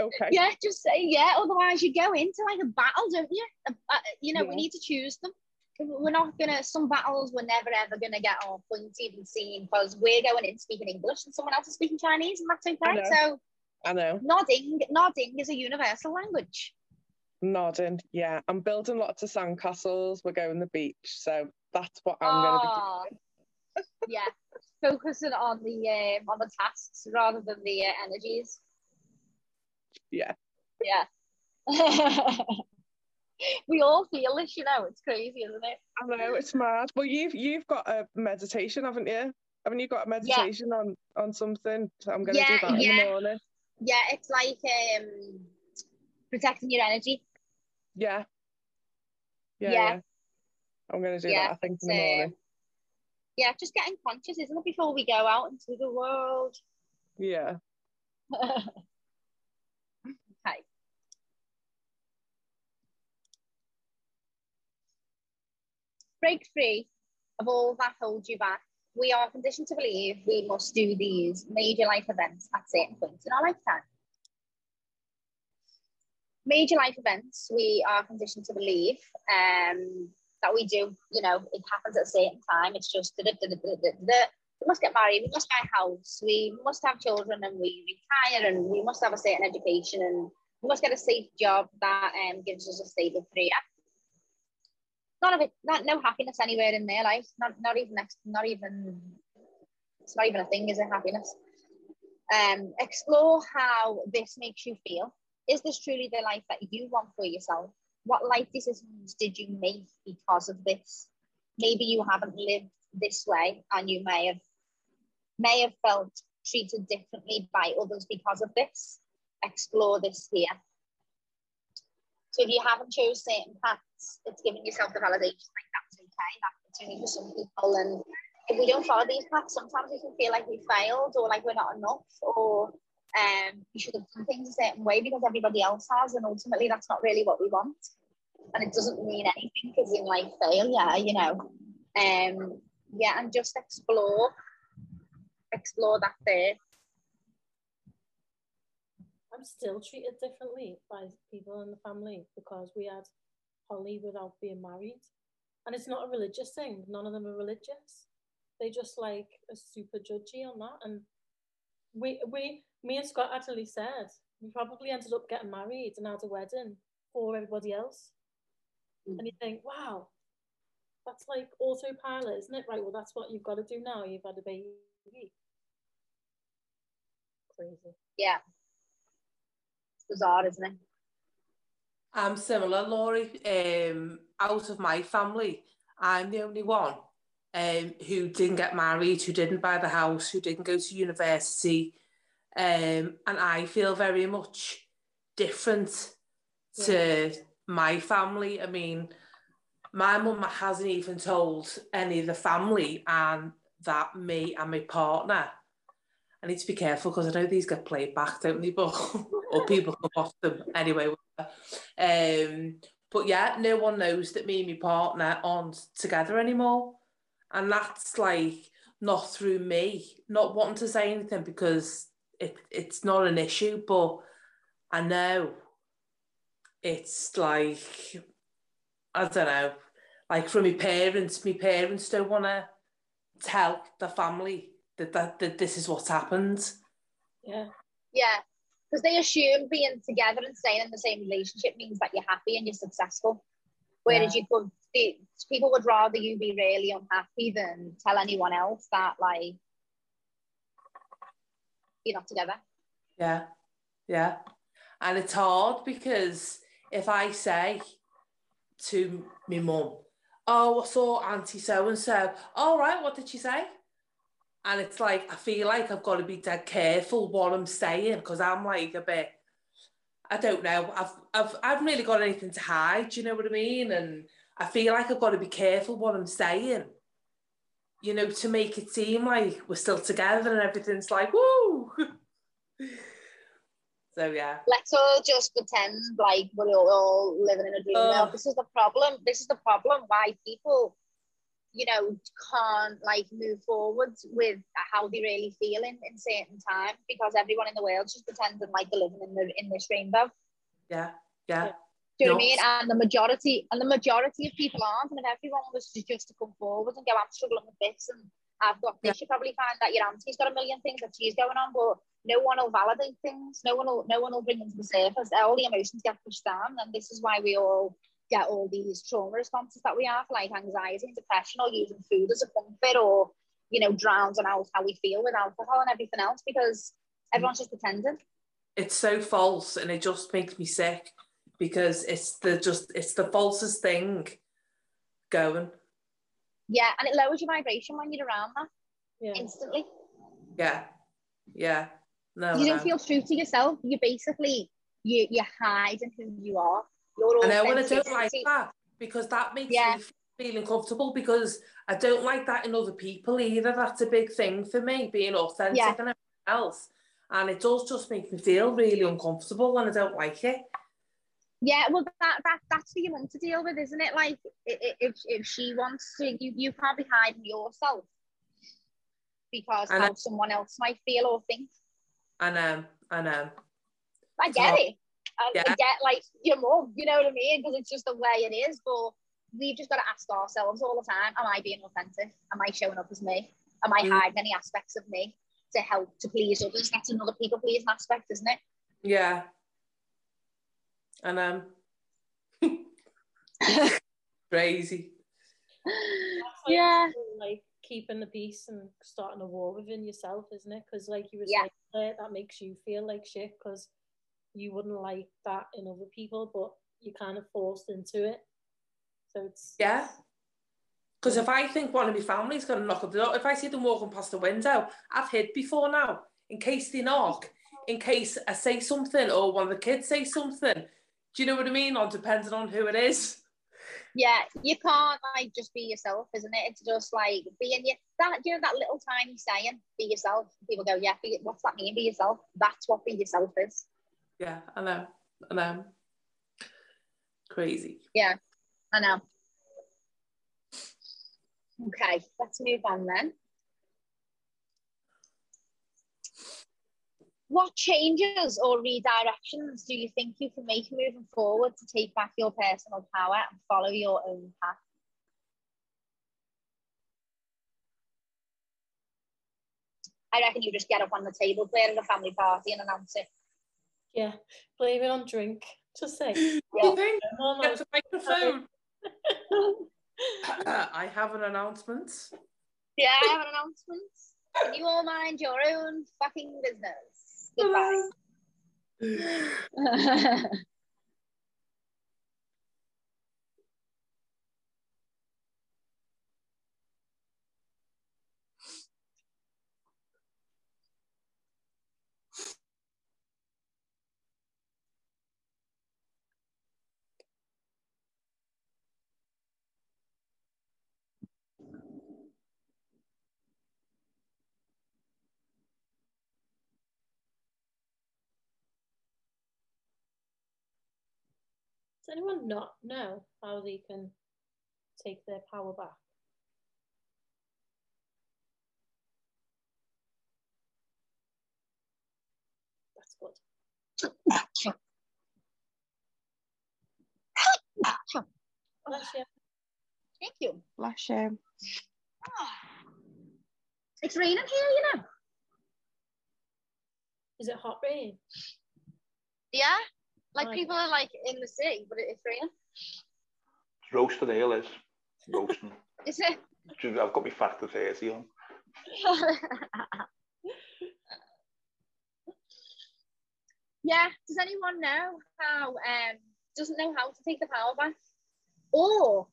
okay, Yeah, just say yeah. Otherwise, you go into like a battle, don't you? You know, we need to choose them. We're not gonna. Some battles we're never ever gonna get our point even seen because we're going in speaking English and someone else is speaking Chinese, and that's okay. know. So I know. nodding, nodding is a universal language. Nodding, yeah. I'm building lots of sandcastles. We're going to the beach, so that's what I'm going to be doing. Ah, yeah, focusing on the um, on the tasks rather than the uh, energies. Yeah. Yeah. we all feel this, you know. It's crazy, isn't it? I know it's mad. Well, you've you've got a meditation, haven't you? Haven't you got a meditation on on something? So I'm going to Yeah, do that in yeah. the morning. Yeah, it's like um protecting your energy. Yeah. Yeah. Yeah. yeah. I'm going to do Yeah, that. I think in the morning. um, yeah, just getting conscious, isn't it, before we go out into the world. Yeah. okay. Break free of all that holds you back. We are conditioned to believe we must do these major life events at certain points in our lifetime. Major life events, we are conditioned to believe um, that we do, you know, it happens at a certain time. It's just, da, da, da. we must get married, we must buy a house, we must have children and we retire and we must have a certain education and we must get a safe job that um, gives us a stable career. None of it, not no happiness anywhere in their life. Not not even next, not even it's not even a thing, is it happiness? Um, explore how this makes you feel. Is this truly the life that you want for yourself? What life decisions did you make because of this? Maybe you haven't lived this way and you may have may have felt treated differently by others because of this. Explore this here. So if you haven't chose certain paths, it's giving yourself the validation like that's okay, that's only for some people. And if we don't follow these paths, sometimes we can feel like we failed or like we're not enough or um we should have done things a certain way because everybody else has, and ultimately that's not really what we want. And it doesn't mean anything because in like failure, you know. Um yeah, and just explore explore that there. I'm still treated differently by people in the family because we had Holly without being married. And it's not a religious thing. None of them are religious. They just like are super judgy on that. And we we me and Scott actually said we probably ended up getting married and had a wedding for everybody else. And you think, wow, that's like autopilot, isn't it? Right, well that's what you've got to do now. You've had a baby, Crazy. Yeah. It's bizarre, isn't it? I'm similar, Laurie. Um, out of my family, I'm the only one um, who didn't get married, who didn't buy the house, who didn't go to university. Um, and I feel very much different to my family. I mean, my mum hasn't even told any of the family and that me and my partner. I need to be careful because I know these get played back, don't they? But or people come off them anyway. Um, but yeah, no one knows that me and my partner aren't together anymore, and that's like not through me not wanting to say anything because it it's not an issue, but I know it's like I don't know, like from my parents, my parents don't want to tell the family that, that that this is what's happened. Yeah. Yeah. Because they assume being together and staying in the same relationship means that you're happy and you're successful. Whereas you could, the, people would rather you be really unhappy than tell anyone else that, like, you're not together. Yeah, yeah. And it's hard because if I say to my mum, oh, I saw Auntie so and so, all right, what did she say? And it's like, I feel like I've got to be dead careful what I'm saying because I'm like a bit, I don't know, I've, I've, I haven't really got anything to hide, do you know what I mean? And I feel like I've got to be careful what I'm saying, you know, to make it seem like we're still together and everything's like, woo! so yeah. Let's all just pretend like we're all, living in a dream now. Oh. This is the problem. This is the problem why people, you know, can't like move forward with how they really feel in, in certain times because everyone in the world just pretending like they're living in the in this rainbow. Yeah, yeah. Do you know what I mean? And the majority and the majority of people aren't. And if everyone was to just to come forward and go, I'm struggling with this and I've got this, you probably find that your auntie's got a million things that she's going on, but no one will validate things. No one will no one will bring them to the surface. All the emotions get pushed down, and this is why we all get all these trauma responses that we have, like anxiety and depression, or using food as a comfort, or you know, drowns on out how we feel with alcohol and everything else because everyone's just pretending. It's so false and it just makes me sick because it's the just it's the falsest thing going. Yeah, and it lowers your vibration when you're around that Yeah. instantly. Yeah. Yeah. No. you don't no. feel true to yourself. You basically you you're hiding who you are. Your I know, and I don't like that because that makes Yeah. me feel uncomfortable because I don't like that in other people either. That's a big thing for me, being authentic Yeah. and everything else. And it does just make me feel really uncomfortable and I don't like it. Yeah, well, that, that that's for your mum to deal with, isn't it? Like, if if she wants to, you you can't be hiding yourself because how someone else might feel or think. I know, I know. I get it. I, I get like your mum, you know what I mean? Because it's just the way it is. But we've just got to ask ourselves all the time: Am I being authentic? Am I showing up as me? Am I Mm. hiding any aspects of me to help to please others? That's another people pleasing aspect, isn't it? Yeah. And um crazy. Like, Yeah. Like keeping the peace and starting a war within yourself, isn't it? Because like you were Yeah. saying, that makes you feel like shit because you wouldn't like that in other people, but you're kind of forced into it. So it's Yeah. Because if I think one of my family's going to knock at the door, if I see them walking past the window, I've hid before now in case they knock, in case I say something or one of the kids say something. Do you know what I mean? Or depending on who it is. Yeah, you can't like just be yourself, isn't it? It's just like being you. That you know that little tiny saying, "Be yourself." People go, "Yeah, be, what's that mean? Be yourself." That's what be yourself is. Yeah, I know. I know. Crazy. Yeah, I know. Okay, let's move on then. What changes or redirections do you think you can make moving forward to take back your personal power and follow your own path? I reckon you just get up on the table, play at a family party, and announce it. yeah, blame it on drink. Just say, What think? no, no, Get the microphone. I have an announcement. Yeah, I have an announcement. Can you all mind your own fucking business? Goodbye. Does anyone not know how they can take their power back? That's good. Bless you. Thank you. Bless you. Ah. It's raining here, you know. Is it hot rain? Yeah. Like people are like in the city, but it's raining. It's roasted ale is. Roasting. Is it? I've got my factor 30 on. yeah. Does anyone know how um doesn't know how to take the power back? Or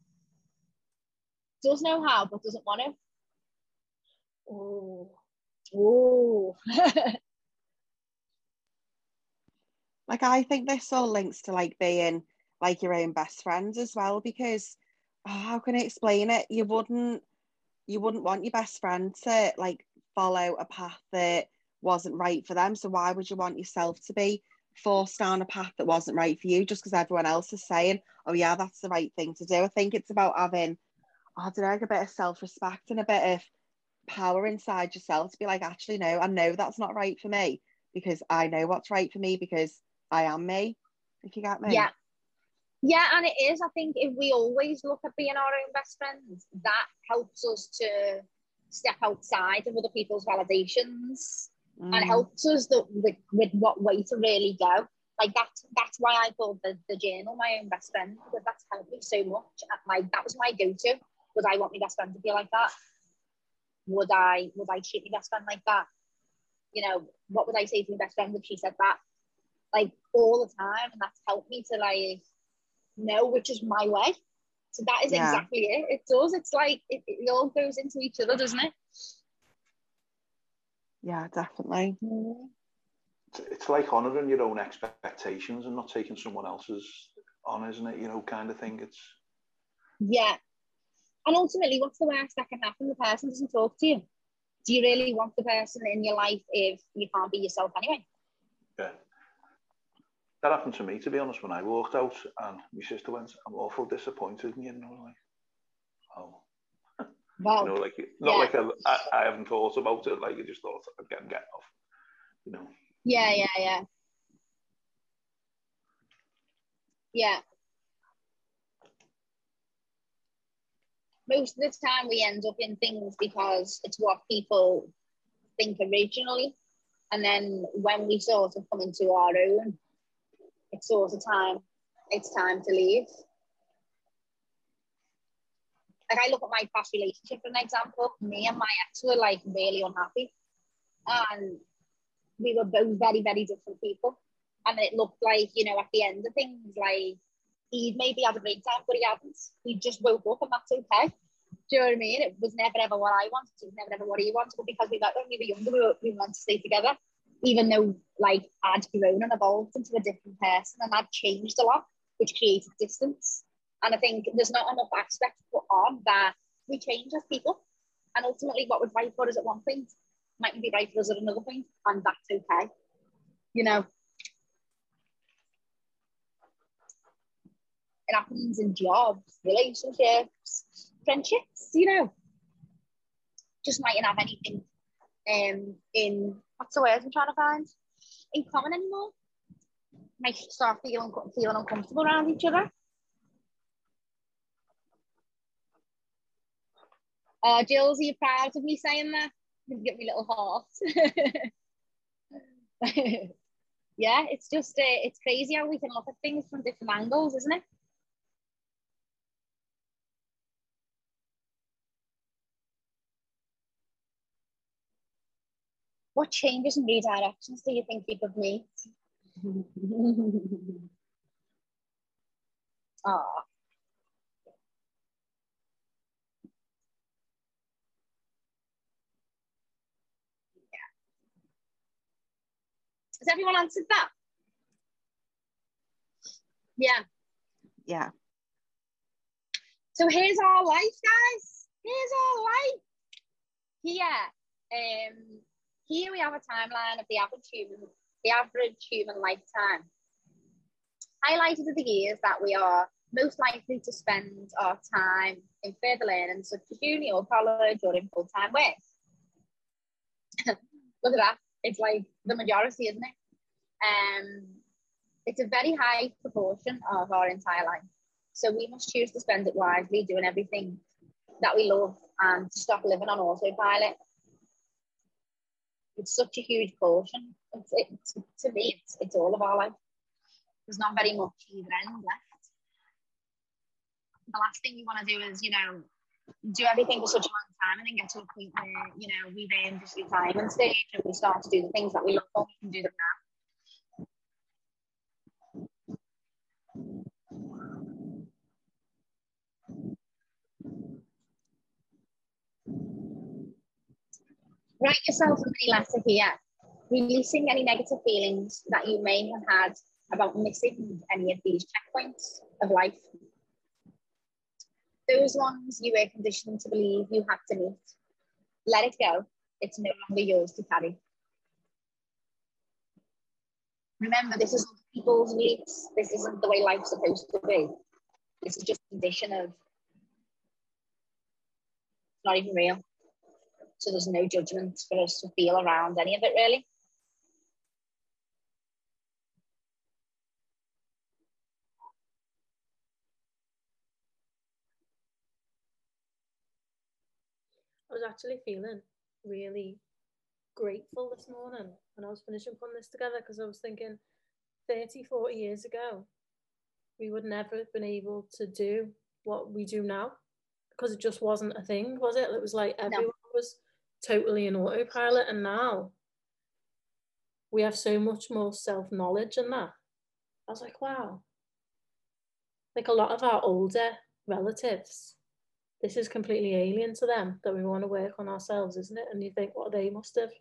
does know how but doesn't want to? Oh, Oh. Like I think this all links to like being like your own best friends as well because oh, how can I explain it? You wouldn't you wouldn't want your best friend to like follow a path that wasn't right for them. So why would you want yourself to be forced down a path that wasn't right for you just because everyone else is saying, oh yeah, that's the right thing to do. I think it's about having, I don't know, like a bit of self-respect and a bit of power inside yourself to be like, actually, no, I know that's not right for me because I know what's right for me because I am me. If you get me. Yeah. Yeah, and it is. I think if we always look at being our own best friends, that helps us to step outside of other people's validations Mm. and helps us that with, with what way to really go. Like that's that's why I called the, the journal my own best friend because that's helped me so much. Like that was my go-to. Would I want my best friend to be like that? Would I would I treat my best friend like that? You know, what would I say to my best friend if she said that? Like all the time, and that's helped me to like know which is my way. So that is Yeah. exactly it. It does. It's like it, it all goes into each other, doesn't it? Yeah, definitely. It's, it's like honouring your own expectations and not taking someone else's on, isn't it? You know, kind of thing. It's Yeah. And ultimately, what's the worst that can happen? The person doesn't talk to you. Do you really want the person in your life if you can't be yourself anyway? yeah. That happened to me, to be honest, when I walked out, and my sister went, "I'm awful disappointed in you," and I was like, "Oh." Well, you know, like not yeah. like I, I, I haven't thought about it. Like I just thought I'm getting, get off. You know, yeah, yeah, yeah. Yeah. Most of the time, we end up in things because it's what people think originally. And then when we sort of come into our own, it's also time, it's time to leave. Like I look at my past relationship for an example. Me and my ex were like really unhappy. And we were both very, very different people. And it looked like, you know, at the end of things, like he'd maybe had a breakdown, but he hadn't. We just woke up and that's okay. Do you know what I mean? It was never ever what I wanted. It was never ever what he wanted. But because we got when we were younger, we were, we wanted to stay together. Even though like I'd grown and evolved into a different person and I'd changed a lot, which created distance. And I think there's not enough aspects put on that we change as people. And ultimately what was right for us at one point mightn't be right for us at another point, and that's okay. You know, it happens in jobs, relationships, friendships, you know. Just mightn't have anything um in what's the word I'm trying to find? In common anymore. Might start feeling feeling uncomfortable around each other. Oh, Jules, are you proud of me saying that? You get me a little heart. yeah, it's just uh, it's crazy how we can look at things from different angles, isn't it? What changes and redirections do you think you could make? Ah. Oh, Has everyone answered that? Yeah. Yeah. So here's our life, guys. Here's our life. Here, um, here we have a timeline of the average human, the average human lifetime. Highlighted are the years that we are most likely to spend our time in further learning, such as uni or college or in full-time work. Look at that. It's like the majority, isn't it? Um, it's a very high proportion of our entire life. So we must choose to spend it wisely, doing everything that we love and to stop living on autopilot. It's such a huge portion. It's, it's, to me, it's, it's all of our life. There's not very much either end left. The last thing you want to do is, you know, do everything for such a long time and then get to a point where, you know, we've earned this retirement stage and we start to do the things that we love we can do them now. Write yourself a letter here, releasing any negative feelings that you may have had about missing any of these checkpoints of life. Those ones you were conditioned to believe you had to meet. Let it go. It's no longer yours to carry. Remember, this is people's beliefs. This isn't the way life's supposed to be. This is just a condition of not even real. So there's no judgment for us to feel around any of it really. I was actually feeling really grateful this morning when I was finishing putting this together because I was thinking 30, 40 years ago, we would never have been able to do what we do now because it just wasn't a thing, was it? It was like everyone no. was totally in autopilot, and now we have so much more self knowledge in that. I was like, wow. Like a lot of our older relatives, this is completely alien to them that we want to work on ourselves, isn't it? And you think, what well, they must have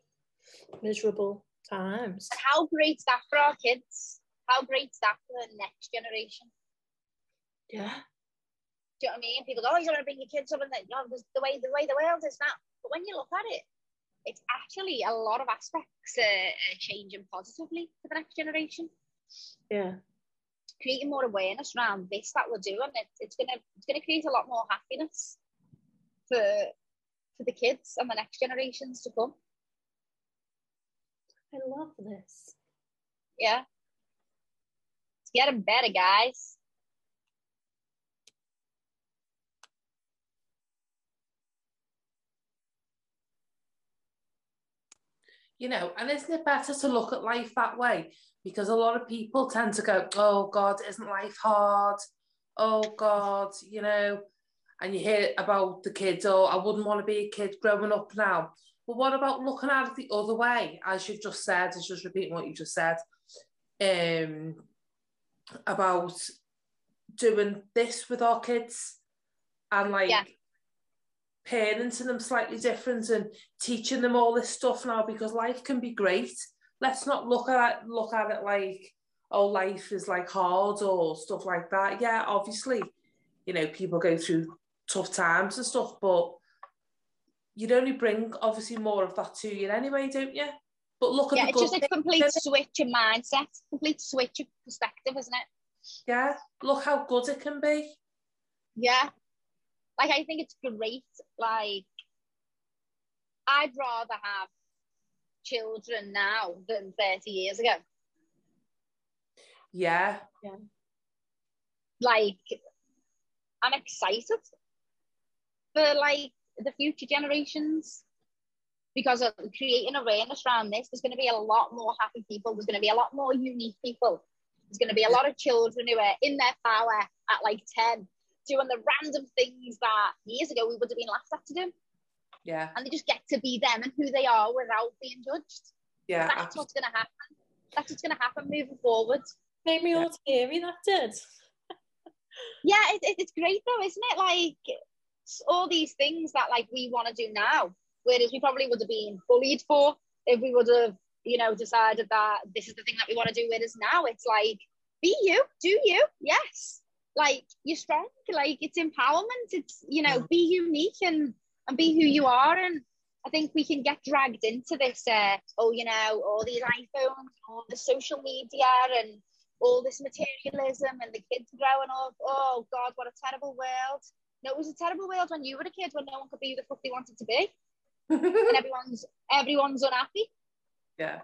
miserable times. How great's that for our kids? How great's that for the next generation? Yeah. Do you know what I mean? People go, oh, you're going to bring your kids up and the, you know, the way the way the world is now. But when you look at it, it's actually a lot of aspects uh, are changing positively for the next generation. Yeah. Creating more awareness around this that we're doing, it, it's gonna it's gonna create a lot more happiness for for the kids and the next generations to come. I love this. Yeah. It's getting better, guys. You know, and isn't it better to look at life that way? Because a lot of people tend to go, oh God, isn't life hard? Oh God, you know, and you hear about the kids, oh, I wouldn't want to be a kid growing up now. But what about looking at it the other way, as you've just said, it's just repeating what you just said, um, about doing this with our kids and like yeah. Parenting them slightly different and teaching them all this stuff now because life can be great. Let's not look at it, look at it like, oh, life is like hard or stuff like that. Yeah, obviously, you know, people go through tough times and stuff, but you'd only bring obviously more of that to you anyway, don't you? But look at yeah, the it's just a complete switch in mindset, complete switch of perspective, isn't it? Yeah, look how good it can be. Yeah, like I think it's great. Like I'd rather have children now than 30 years ago. Yeah. Yeah. Like I'm excited for like the future generations because of creating awareness around this. There's going to be a lot more happy people. There's going to be a lot more unique people. There's going to be a lot of children who are in their power at like 10, doing the random things that years ago we would have been laughed at to do. Yeah. and they just get to be them and who they are without being judged. Yeah. That's absolutely. what's going to happen. That's what's going to happen moving forward. Made me all teary, that did. Yeah, it, it, it's great though, isn't it? Like all these things that like we want to do now, whereas we probably would have been bullied for if we would have, you know, decided that this is the thing that we want to do. Whereas now it's like, be you, do you, yes. Like you're strong, like it's empowerment. It's you know, be unique and and be who you are. And I think we can get dragged into this. Uh, oh, you know, all these iPhones, all the social media, and all this materialism and the kids growing up. Oh God, what a terrible world. No, it was a terrible world when you were a kid when no one could be who the fuck they wanted to be. and everyone's everyone's unhappy. Yeah.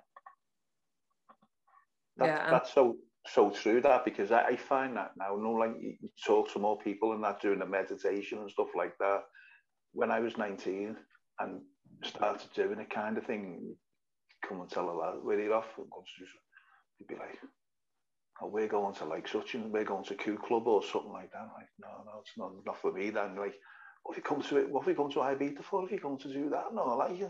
That, Yeah, that's so so true that because I, I find that now, you know, like you, you talk to more people and that doing the meditation and stuff like that. When I was 19 and started doing it kind of thing, come and tell a lad where you're off, and you'd be like, oh, we're going to like such and we're going to Q Club or something like that. Like, no, no, it's not, not for me. Then like, what have you come to it? What have you come to Ibiza for? Have you come to do that? No, like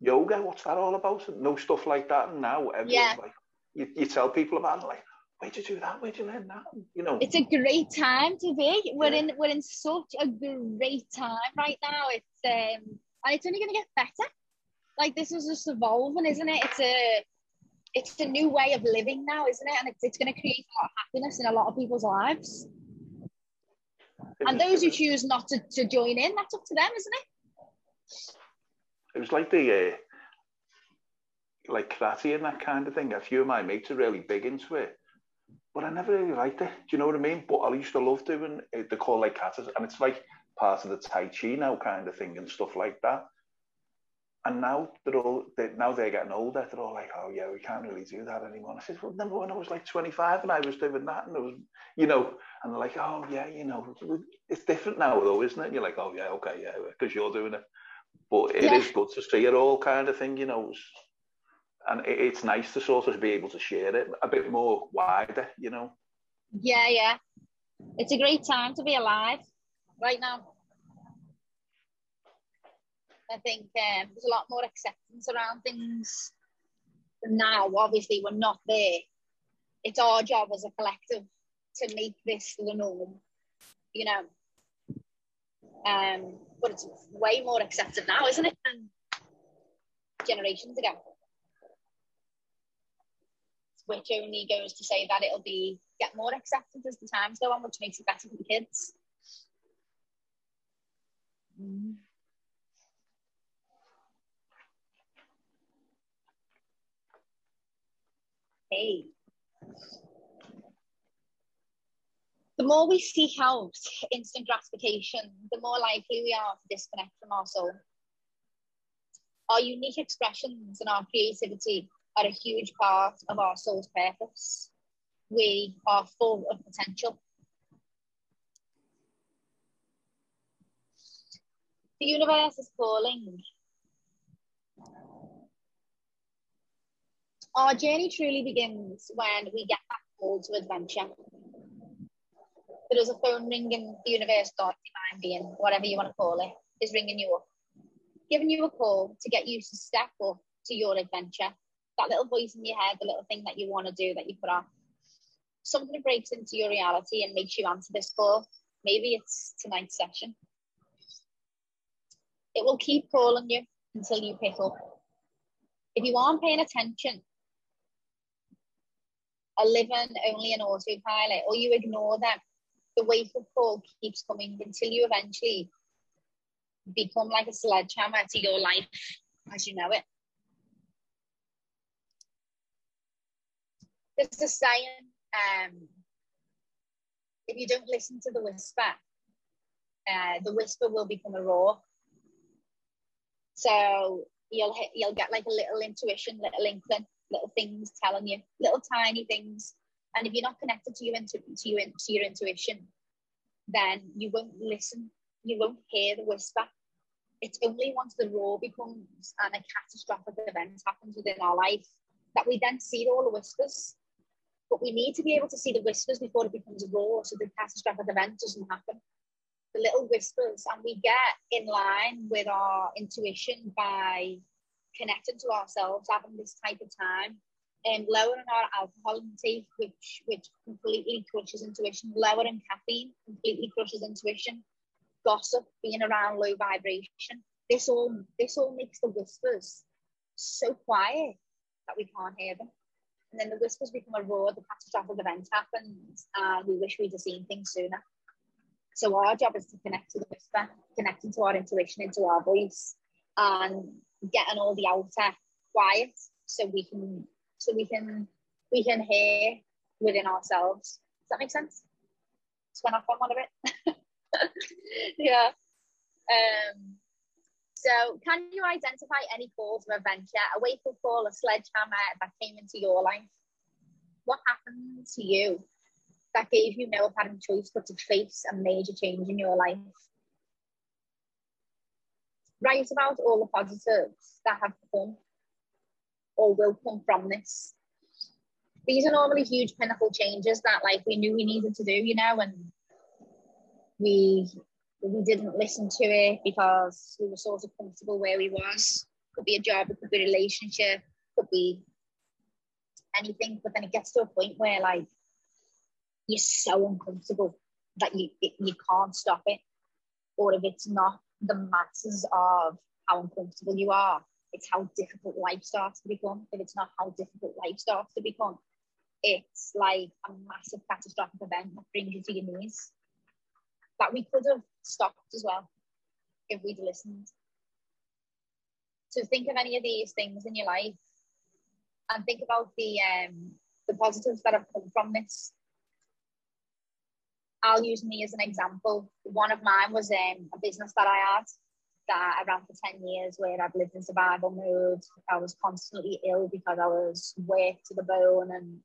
yoga, what's that all about? No stuff like that. And now everyone's Yeah. like, you, you tell people about it, like, where'd you do that? Where'd you learn that? You know, It's a great time to be. We're Yeah. in we're in such a great time right now. It's um and it's only gonna get better. Like this is just evolving, isn't it? It's a it's a new way of living now, isn't it? And it's, it's going to create a lot of happiness in a lot of people's lives. And those who choose not to, to join in, that's up to them, isn't it? it was like the uh, like karate and that kind of thing. A few of my mates are really big into it, but I never really liked it. Do you know what I mean? But I used to love doing it. They call like katas, and it's like part of the tai chi now kind of thing and stuff like that. And now they're all they, now they're getting older. They're all like, "Oh yeah, we can't really do that anymore." And I said, "Well, remember when I was like 25 and I was doing that, and it was, you know." And they're like, "Oh yeah, you know, it's different now though, isn't it?" And you're like, "Oh yeah, okay, yeah, because you're doing it." But it is Yeah. good to see it all kind of thing, you know. And it, it's nice to sort of be able to share it a bit more wider, you know. Yeah, yeah. It's a great time to be alive right now. I think um, there's a lot more acceptance around things now. Obviously, we're not there. It's our job as a collective to make this the norm, you know. Um, but it's way more accepted now, isn't it, than generations ago? Which only goes to say that it'll be get more accepted as the times go on, which makes it better for the kids. Mm. Hey. The more we seek out instant gratification, the more likely we are to disconnect from our soul. Our unique expressions and our creativity are a huge part of our soul's purpose. We are full of potential. The universe is calling. Our journey truly begins when we get that call to adventure. There is a phone ringing, the universe, God, divine being, whatever you want to call it, is ringing you up, giving you a call to get you to step up to your adventure. That little voice in your head, the little thing that you want to do that you put off. Something breaks into your reality and makes you answer this call. Maybe it's tonight's session. It will keep calling you until you pick up. If you aren't paying attention, are living only an autopilot, or you ignore them, the wake up call keeps coming until you eventually become like a sledgehammer to your life as you know it. There's a saying, um, if you don't listen to the whisper, uh, the whisper will become a roar. So you'll hit, you'll get like a little intuition, little inkling, little things telling you, little tiny things. And if you're not connected to your intu- to your, to your intuition, then you won't listen. You won't hear the whisper. It's only once the roar becomes and a catastrophic event happens within our life that we then see all the whispers. But we need to be able to see the whispers before it becomes a roar, so the catastrophic event doesn't happen. the little whispers, and we get in line with our intuition by connecting to ourselves, having this type of time, and lowering our alcohol intake, which which completely crushes intuition, lowering caffeine completely crushes intuition, gossip, being around low vibration. This all this all makes the whispers so quiet that we can't hear them. And then the whispers become a roar, the catastrophic event happens, and we wish we'd have seen things sooner. So our job is to connect to the whisper, connecting to our intuition, into our voice, and getting all the outer quiet so we can so we can we can hear within ourselves. Does that make sense? Just went off on one of it. yeah. Um, so, can you identify any calls of adventure, a wake up call, a sledgehammer that came into your life? What happened to you that gave you no apparent choice but to face a major change in your life? Write about all the positives that have come or will come from this. These are normally huge pinnacle changes that like we knew we needed to do, you know, and we we didn't listen to it because we were sort of comfortable where we was. Could be a job, it could be a relationship, could be anything. But then it gets to a point where like you're so uncomfortable that you you can't stop it. Or if it's not the masses of how uncomfortable you are, it's how difficult life starts to become. If it's not how difficult life starts to become, it's like a massive catastrophic event that brings you to your knees that we could have stopped as well if we'd listened. So think of any of these things in your life and think about the um, the positives that have come from this. I'll use me as an example. One of mine was um, a business that I had that I ran for 10 years where I've lived in survival mode. I was constantly ill because I was worked to the bone and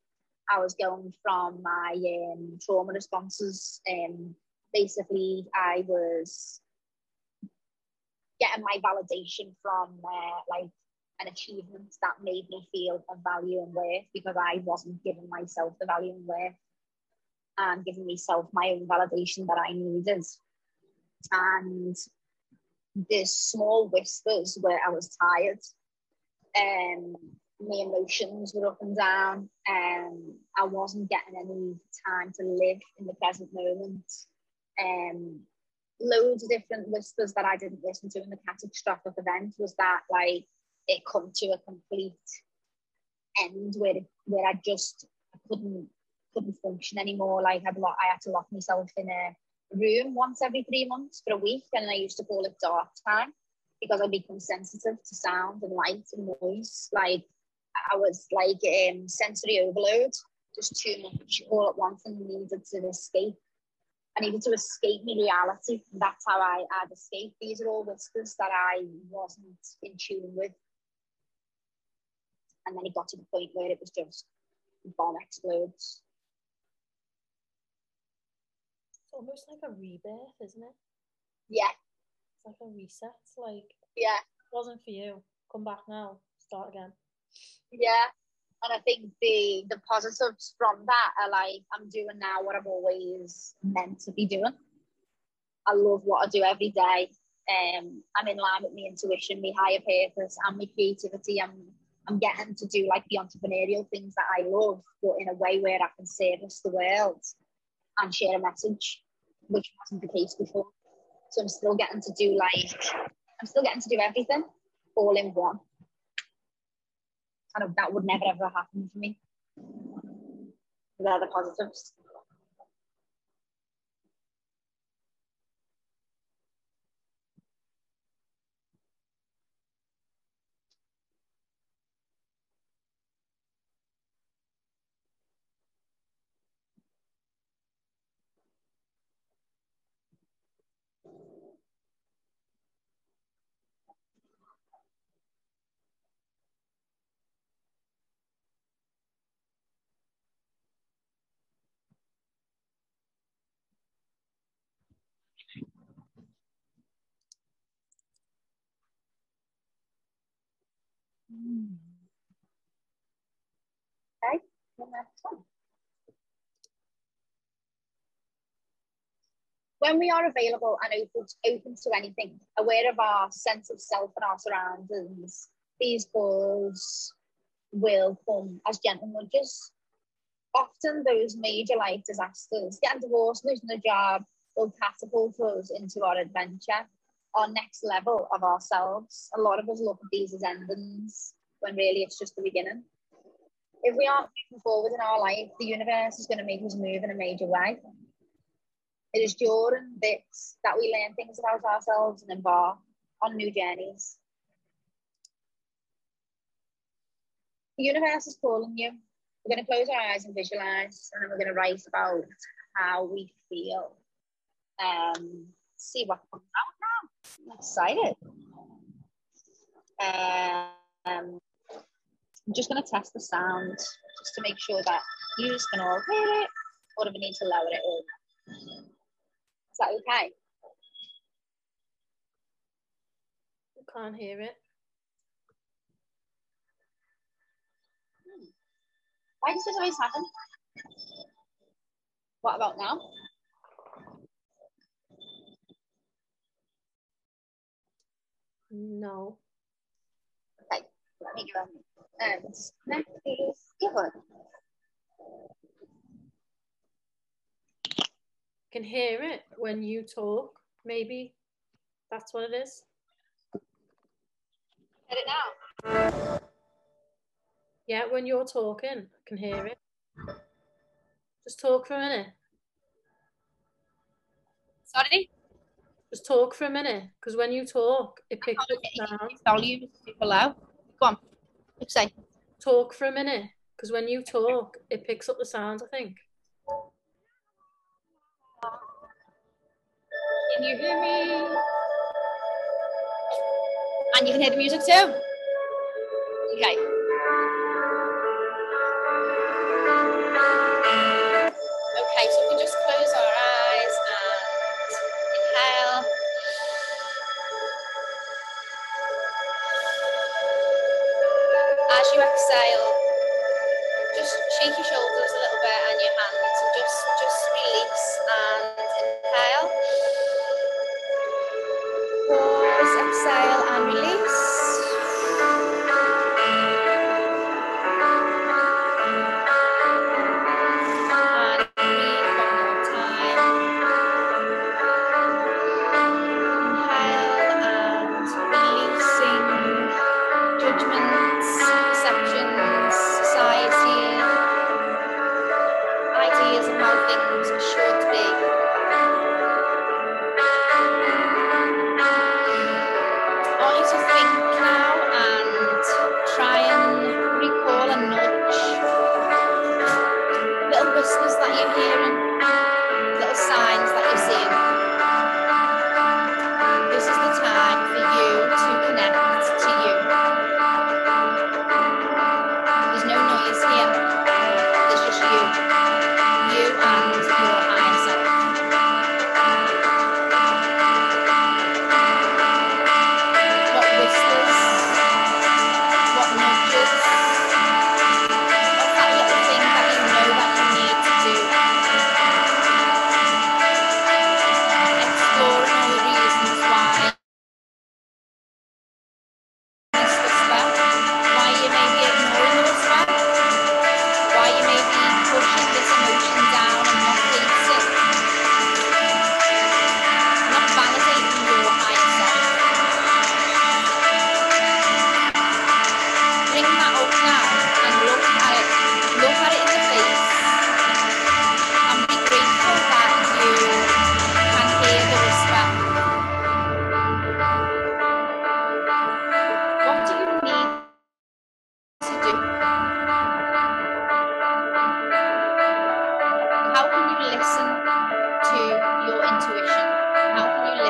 I was going from my um, trauma responses um, basically I was getting my validation from uh, like an achievement that made me feel of value and worth because I wasn't giving myself the value and worth and giving myself my own validation that I needed. And the small whispers where I was tired, and um, my emotions were up and down, and um, I wasn't getting any time to live in the present moment um, loads of different whispers that I didn't listen to in the catastrophic event was that like it come to a complete end where where I just couldn't couldn't function anymore. Like I'd lo- I had to lock myself in a room once every three months for a week, and I used to call it dark time because I become sensitive to sound and light and noise. Like I was like um, sensory overload, just too much all at once, and needed to escape I needed to escape my reality. That's how I had escaped. These are all whispers that I wasn't in tune with. And then it got to the point where it was just bomb explodes. It's almost like a rebirth, isn't it? Yeah. It's like a reset. Like yeah, it wasn't for you. Come back now. Start again. Yeah, and I think the the positives from that are like I'm doing now what I've always meant to be doing. I love what I do every day. Um, I'm in line with my intuition, my higher purpose, and my creativity. I'm I'm getting to do like the entrepreneurial things that I love, but in a way where I can service the world and share a message, which wasn't the case before. So I'm still getting to do like I'm still getting to do everything all in one kind of that would never ever happen for me. They're the positives. Okay, the next one. when we are available and open, open to anything, aware of our sense of self and our surroundings, these goals will come as gentle nudges. Often those major life disasters, getting divorced, losing a job, will catapult us into our adventure, our next level of ourselves. A lot of us look at these as endings when really it's just the beginning. If we aren't moving forward in our life, the universe is going to make us move in a major way. It is during this that we learn things about ourselves and embark on new journeys. The universe is calling you. We're going to close our eyes and visualize, and then we're going to write about how we feel. Um, see what comes out. I'm excited. Um, I'm just going to test the sound just to make sure that you can all hear it, or if we need to lower it all. Is that okay? I can't hear it. Why does this always happen? What about now? No. Okay, let me go. And next is Evelyn. Can hear it when you talk. Maybe that's what it is. Get it now. Yeah, when you're talking, I can hear it. Just talk for a minute. Sorry? Just talk for a minute, because when you talk, it picks up the sound. Volume is super low. Go on. Let's say. Talk for a minute, because when you talk, it picks up the sound, I think. Can you hear me? And you can hear the music too? Okay, exhale, just shake your shoulders a little bit and your hands and just, just release and inhale. Pause, exhale and release.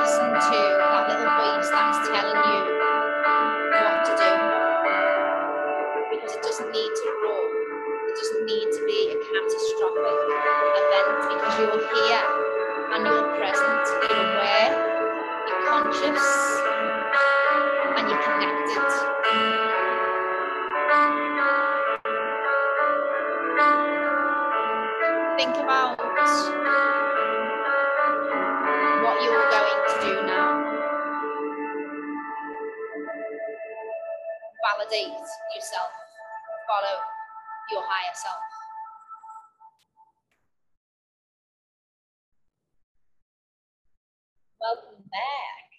Listen to your higher self. Welcome back.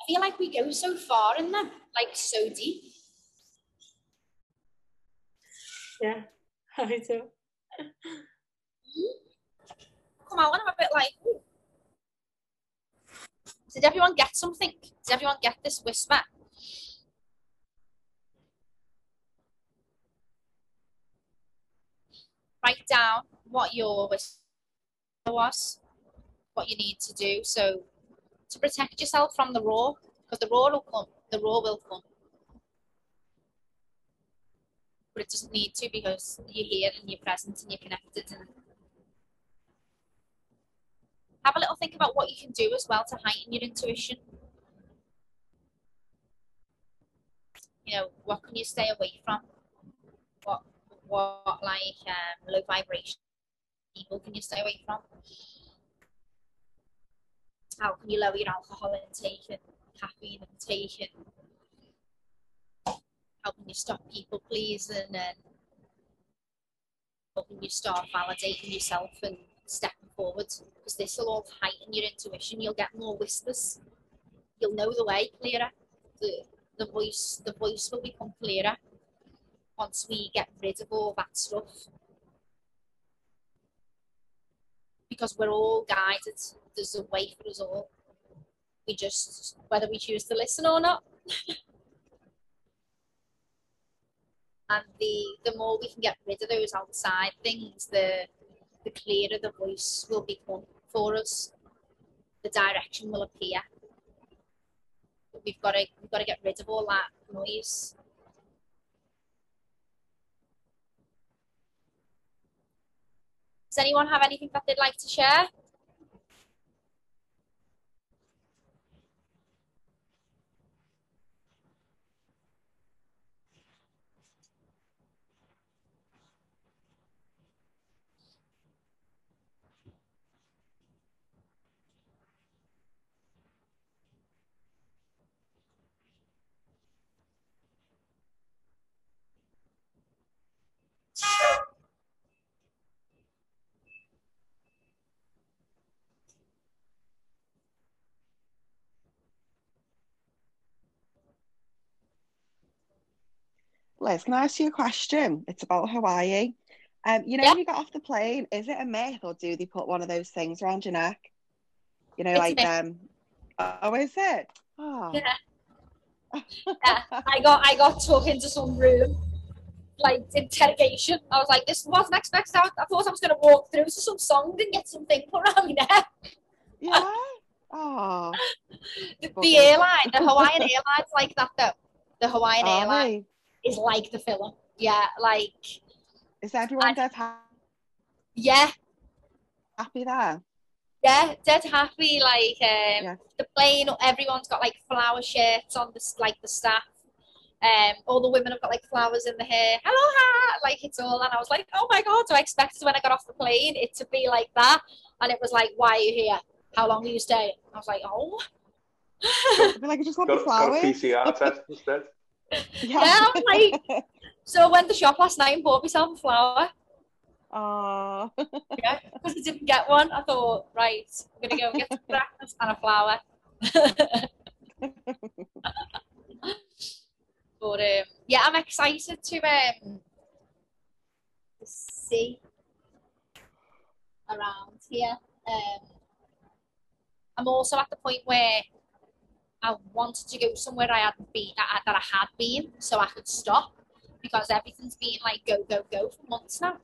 I feel like we go so far in them, like so deep. Yeah, I do. Hmm? Out and I'm a bit like, "Ooh." did everyone get something? Did everyone get this whisper? Write down what your whisper was, what you need to do. So to protect yourself from the roar, because the roar will come. The roar will come. But it doesn't need to because you're here and you're present and you're connected and have a little think about what you can do as well to heighten your intuition. You know, what can you stay away from? What what like um, low vibration people can you stay away from? How can you lower your alcohol intake and caffeine intake and how can you stop people pleasing and how can you start validating yourself and stepping forward because this will all heighten your intuition. You'll get more whispers. You'll know the way clearer. The, the voice the voice will become clearer once we get rid of all that stuff. Because we're all guided. There's a way for us all. We just whether we choose to listen or not. and the the more we can get rid of those outside things, the the clearer the voice will become for us. The direction will appear. We've got to we've got to get rid of all that noise. Does anyone have anything that they'd like to share? Liz, can I ask you a question? It's about Hawaii. Um, you know, Yeah. when you got off the plane, is it a myth or do they put one of those things around your neck? You know, It's like um, oh, is it? Oh. Yeah. Yeah. I got I got took into some room, like interrogation. I was like, this wasn't expected. I, I thought I was gonna walk through to some song and get something put around my neck. Yeah. Oh. The, the airline, the Hawaiian Airlines, like that though. The Hawaiian Are Airline they? Is like the film. Yeah, like Is everyone I- dead ha- yeah, happy there? yeah, dead happy. Like um, Yeah. the plane, everyone's got like flower shirts on the like the staff. Um, all the women have got like flowers in the hair. Aloha! Like it's all, and I was like, oh my god! So I expected when I got off the plane it to be like that, and it was like, why are you here? How long are you staying? I was like, oh, I'd be like, I just want the Got, got a flowers. PCR test instead. Yeah, I'm like- so I went to the shop last night and bought myself a flower. oh. Yeah, because I didn't get one. I thought, right, I'm gonna go and get some breakfast and a flower. but um, yeah, I'm excited to um see around here. Um, I'm also at the point where I wanted to go somewhere I hadn't been that I, that I had been, so I could stop because everything's been like go go go for months now.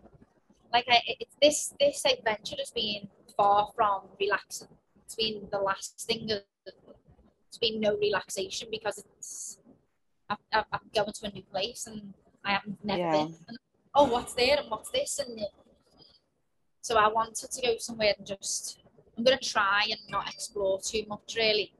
Like I, it's this this adventure has been far from relaxing. It's been the last thing. It's been no relaxation because it's I've, I've, I'm going to a new place and I haven't never Yeah. been. And, oh, what's there and what's this and so I wanted to go somewhere and just I'm gonna try and not explore too much really.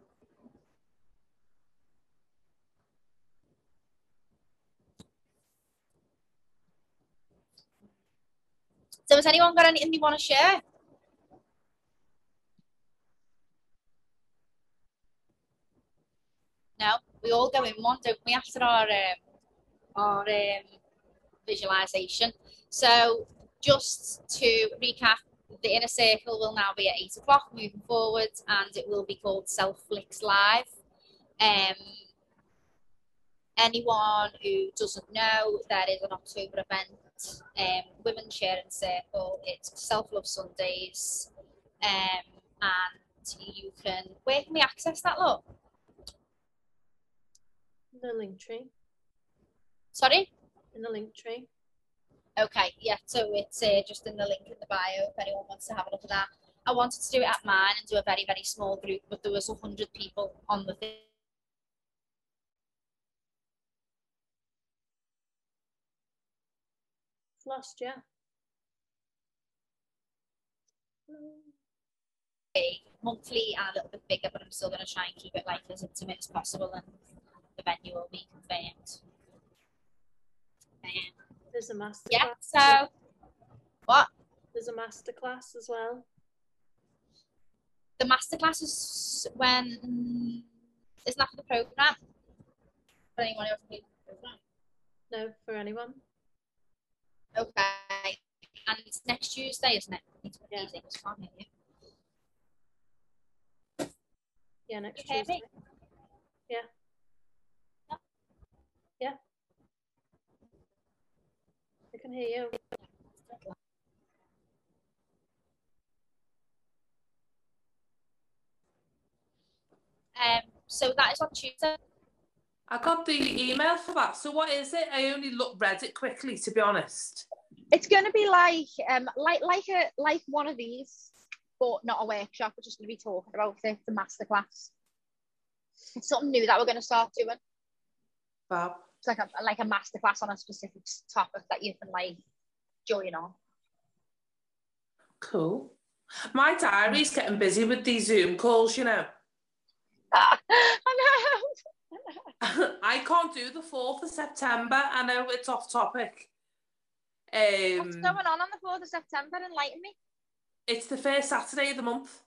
So has anyone got anything they want to share? No, we all go in one, don't we, after our um, our um, visualization. So just to recap, the inner circle will now be at eight o'clock moving forward, and it will be called Self Live. Um, anyone who doesn't know, there is an October event, um, Women Sharing Circle. It's Self Love Sundays, um, and you can. Where can we access that? Look, In The link tree. sorry. In the link tree. Okay, yeah, so it's uh, just in the link in the bio if anyone wants to have a look at that. I wanted to do it at mine and do a very, very small group, but there was 100 people on the thing. Lost, yeah. monthly and a little bit bigger, but I'm still going to try and keep it like as intimate as possible, and the venue will be confirmed. Um, There's a master yeah, class. so what? There's a master class as well. The masterclass is when isn't that for the program? For anyone who hasn't been to the program. No, for anyone. Okay, and it's next Tuesday, isn't it? I need to put Yeah. these in, 'cause I can't. Yeah, next You me? Tuesday. Yeah. Yeah. I can hear you. Um, so that is on Tuesday. I got the email for that. So what is it? I only look read it quickly, to be honest. It's going to be like um like like a like one of these, but not a workshop. We're just going to be talking about it. A masterclass. It's something new that we're going to start doing. Fab. It's like a like a masterclass on a specific topic that you can like join on. Cool. My diary's getting busy with these Zoom calls, you know. I know. I can't do the 4th of September. I know it's off topic. What's Um, going on on the fourth of September? Enlighten me. it's the first Saturday of the month.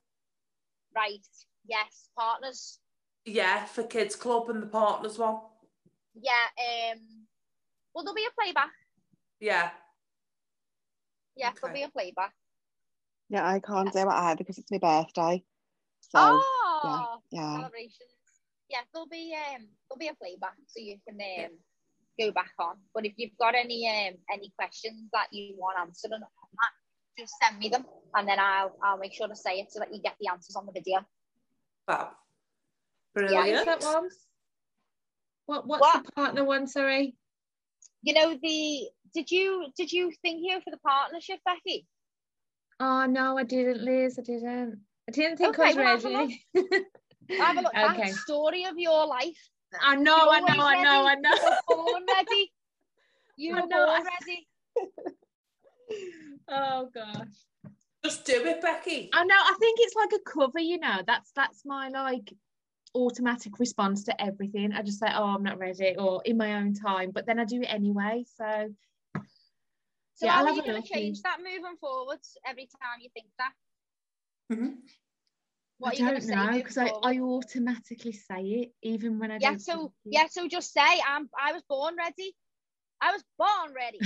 Right. Yes. Partners. Yeah, for Kids Club and the Partners one. Yeah. Um. Well, there'll be a playback. Yeah. Yeah, there'll be a playback. Yeah, I can't do it either because it's my birthday. So oh. yeah. celebrations. Yeah, there'll be um there'll be a playback so you can um go back on. But if you've got any um any questions that you want answered on that, just send me them and then I'll I'll make sure to say it so that you get the answers on the video. Fab. Yeah. Brilliant. What's that one? What what's What? the partner one? Sorry. You know the did you did you think here for the partnership, Becky? Oh no, I didn't, Liz. I didn't. I didn't think Okay, I was well, have a ready. Have a look at okay. the story of your life. I know, I know, always I know, I know. You're born ready. You I were know, born I- ready. oh gosh. Just do it, Becky. I know. I think it's like a cover. You know, that's that's my like automatic response to everything. I just say, oh, I'm not ready, or in my own time. But then I do it anyway. So So Yeah, how I'll are you going to change that moving forwards every time you think that? Mhm. What I don't know because I. I automatically say it even when I yeah, don't. so yeah, so just say I'm I was born ready. I was born ready.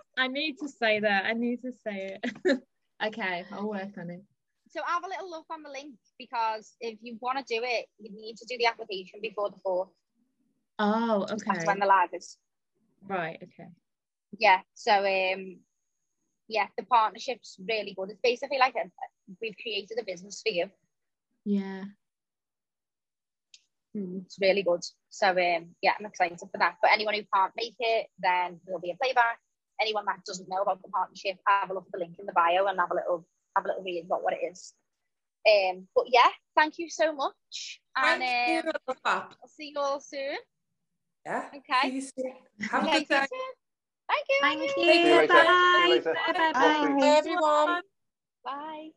I need to say that. I need to say it. okay, I'll work on it. So have a little look on the link because if you want to do it, you need to do the application before the fourth. Oh, That's okay. when the live is. Right, okay. Yeah. So um, yeah, the partnership's really good. It's basically like a, we've created a business for you. Yeah. It's really good. So um, yeah, I'm excited for that. But anyone who can't make it, then there'll be a playback. Anyone that doesn't know about the partnership, have a look at the link in the bio and have a little have a little read about what it is. Um, but yeah, thank you so much, and Thank um, you. I'll see you all soon. Yeah. Okay. See you soon. Have a good see day. Thank you. Thank you. See you later. See you Bye. later. Bye. Bye. Bye. Bye. everyone. Bye.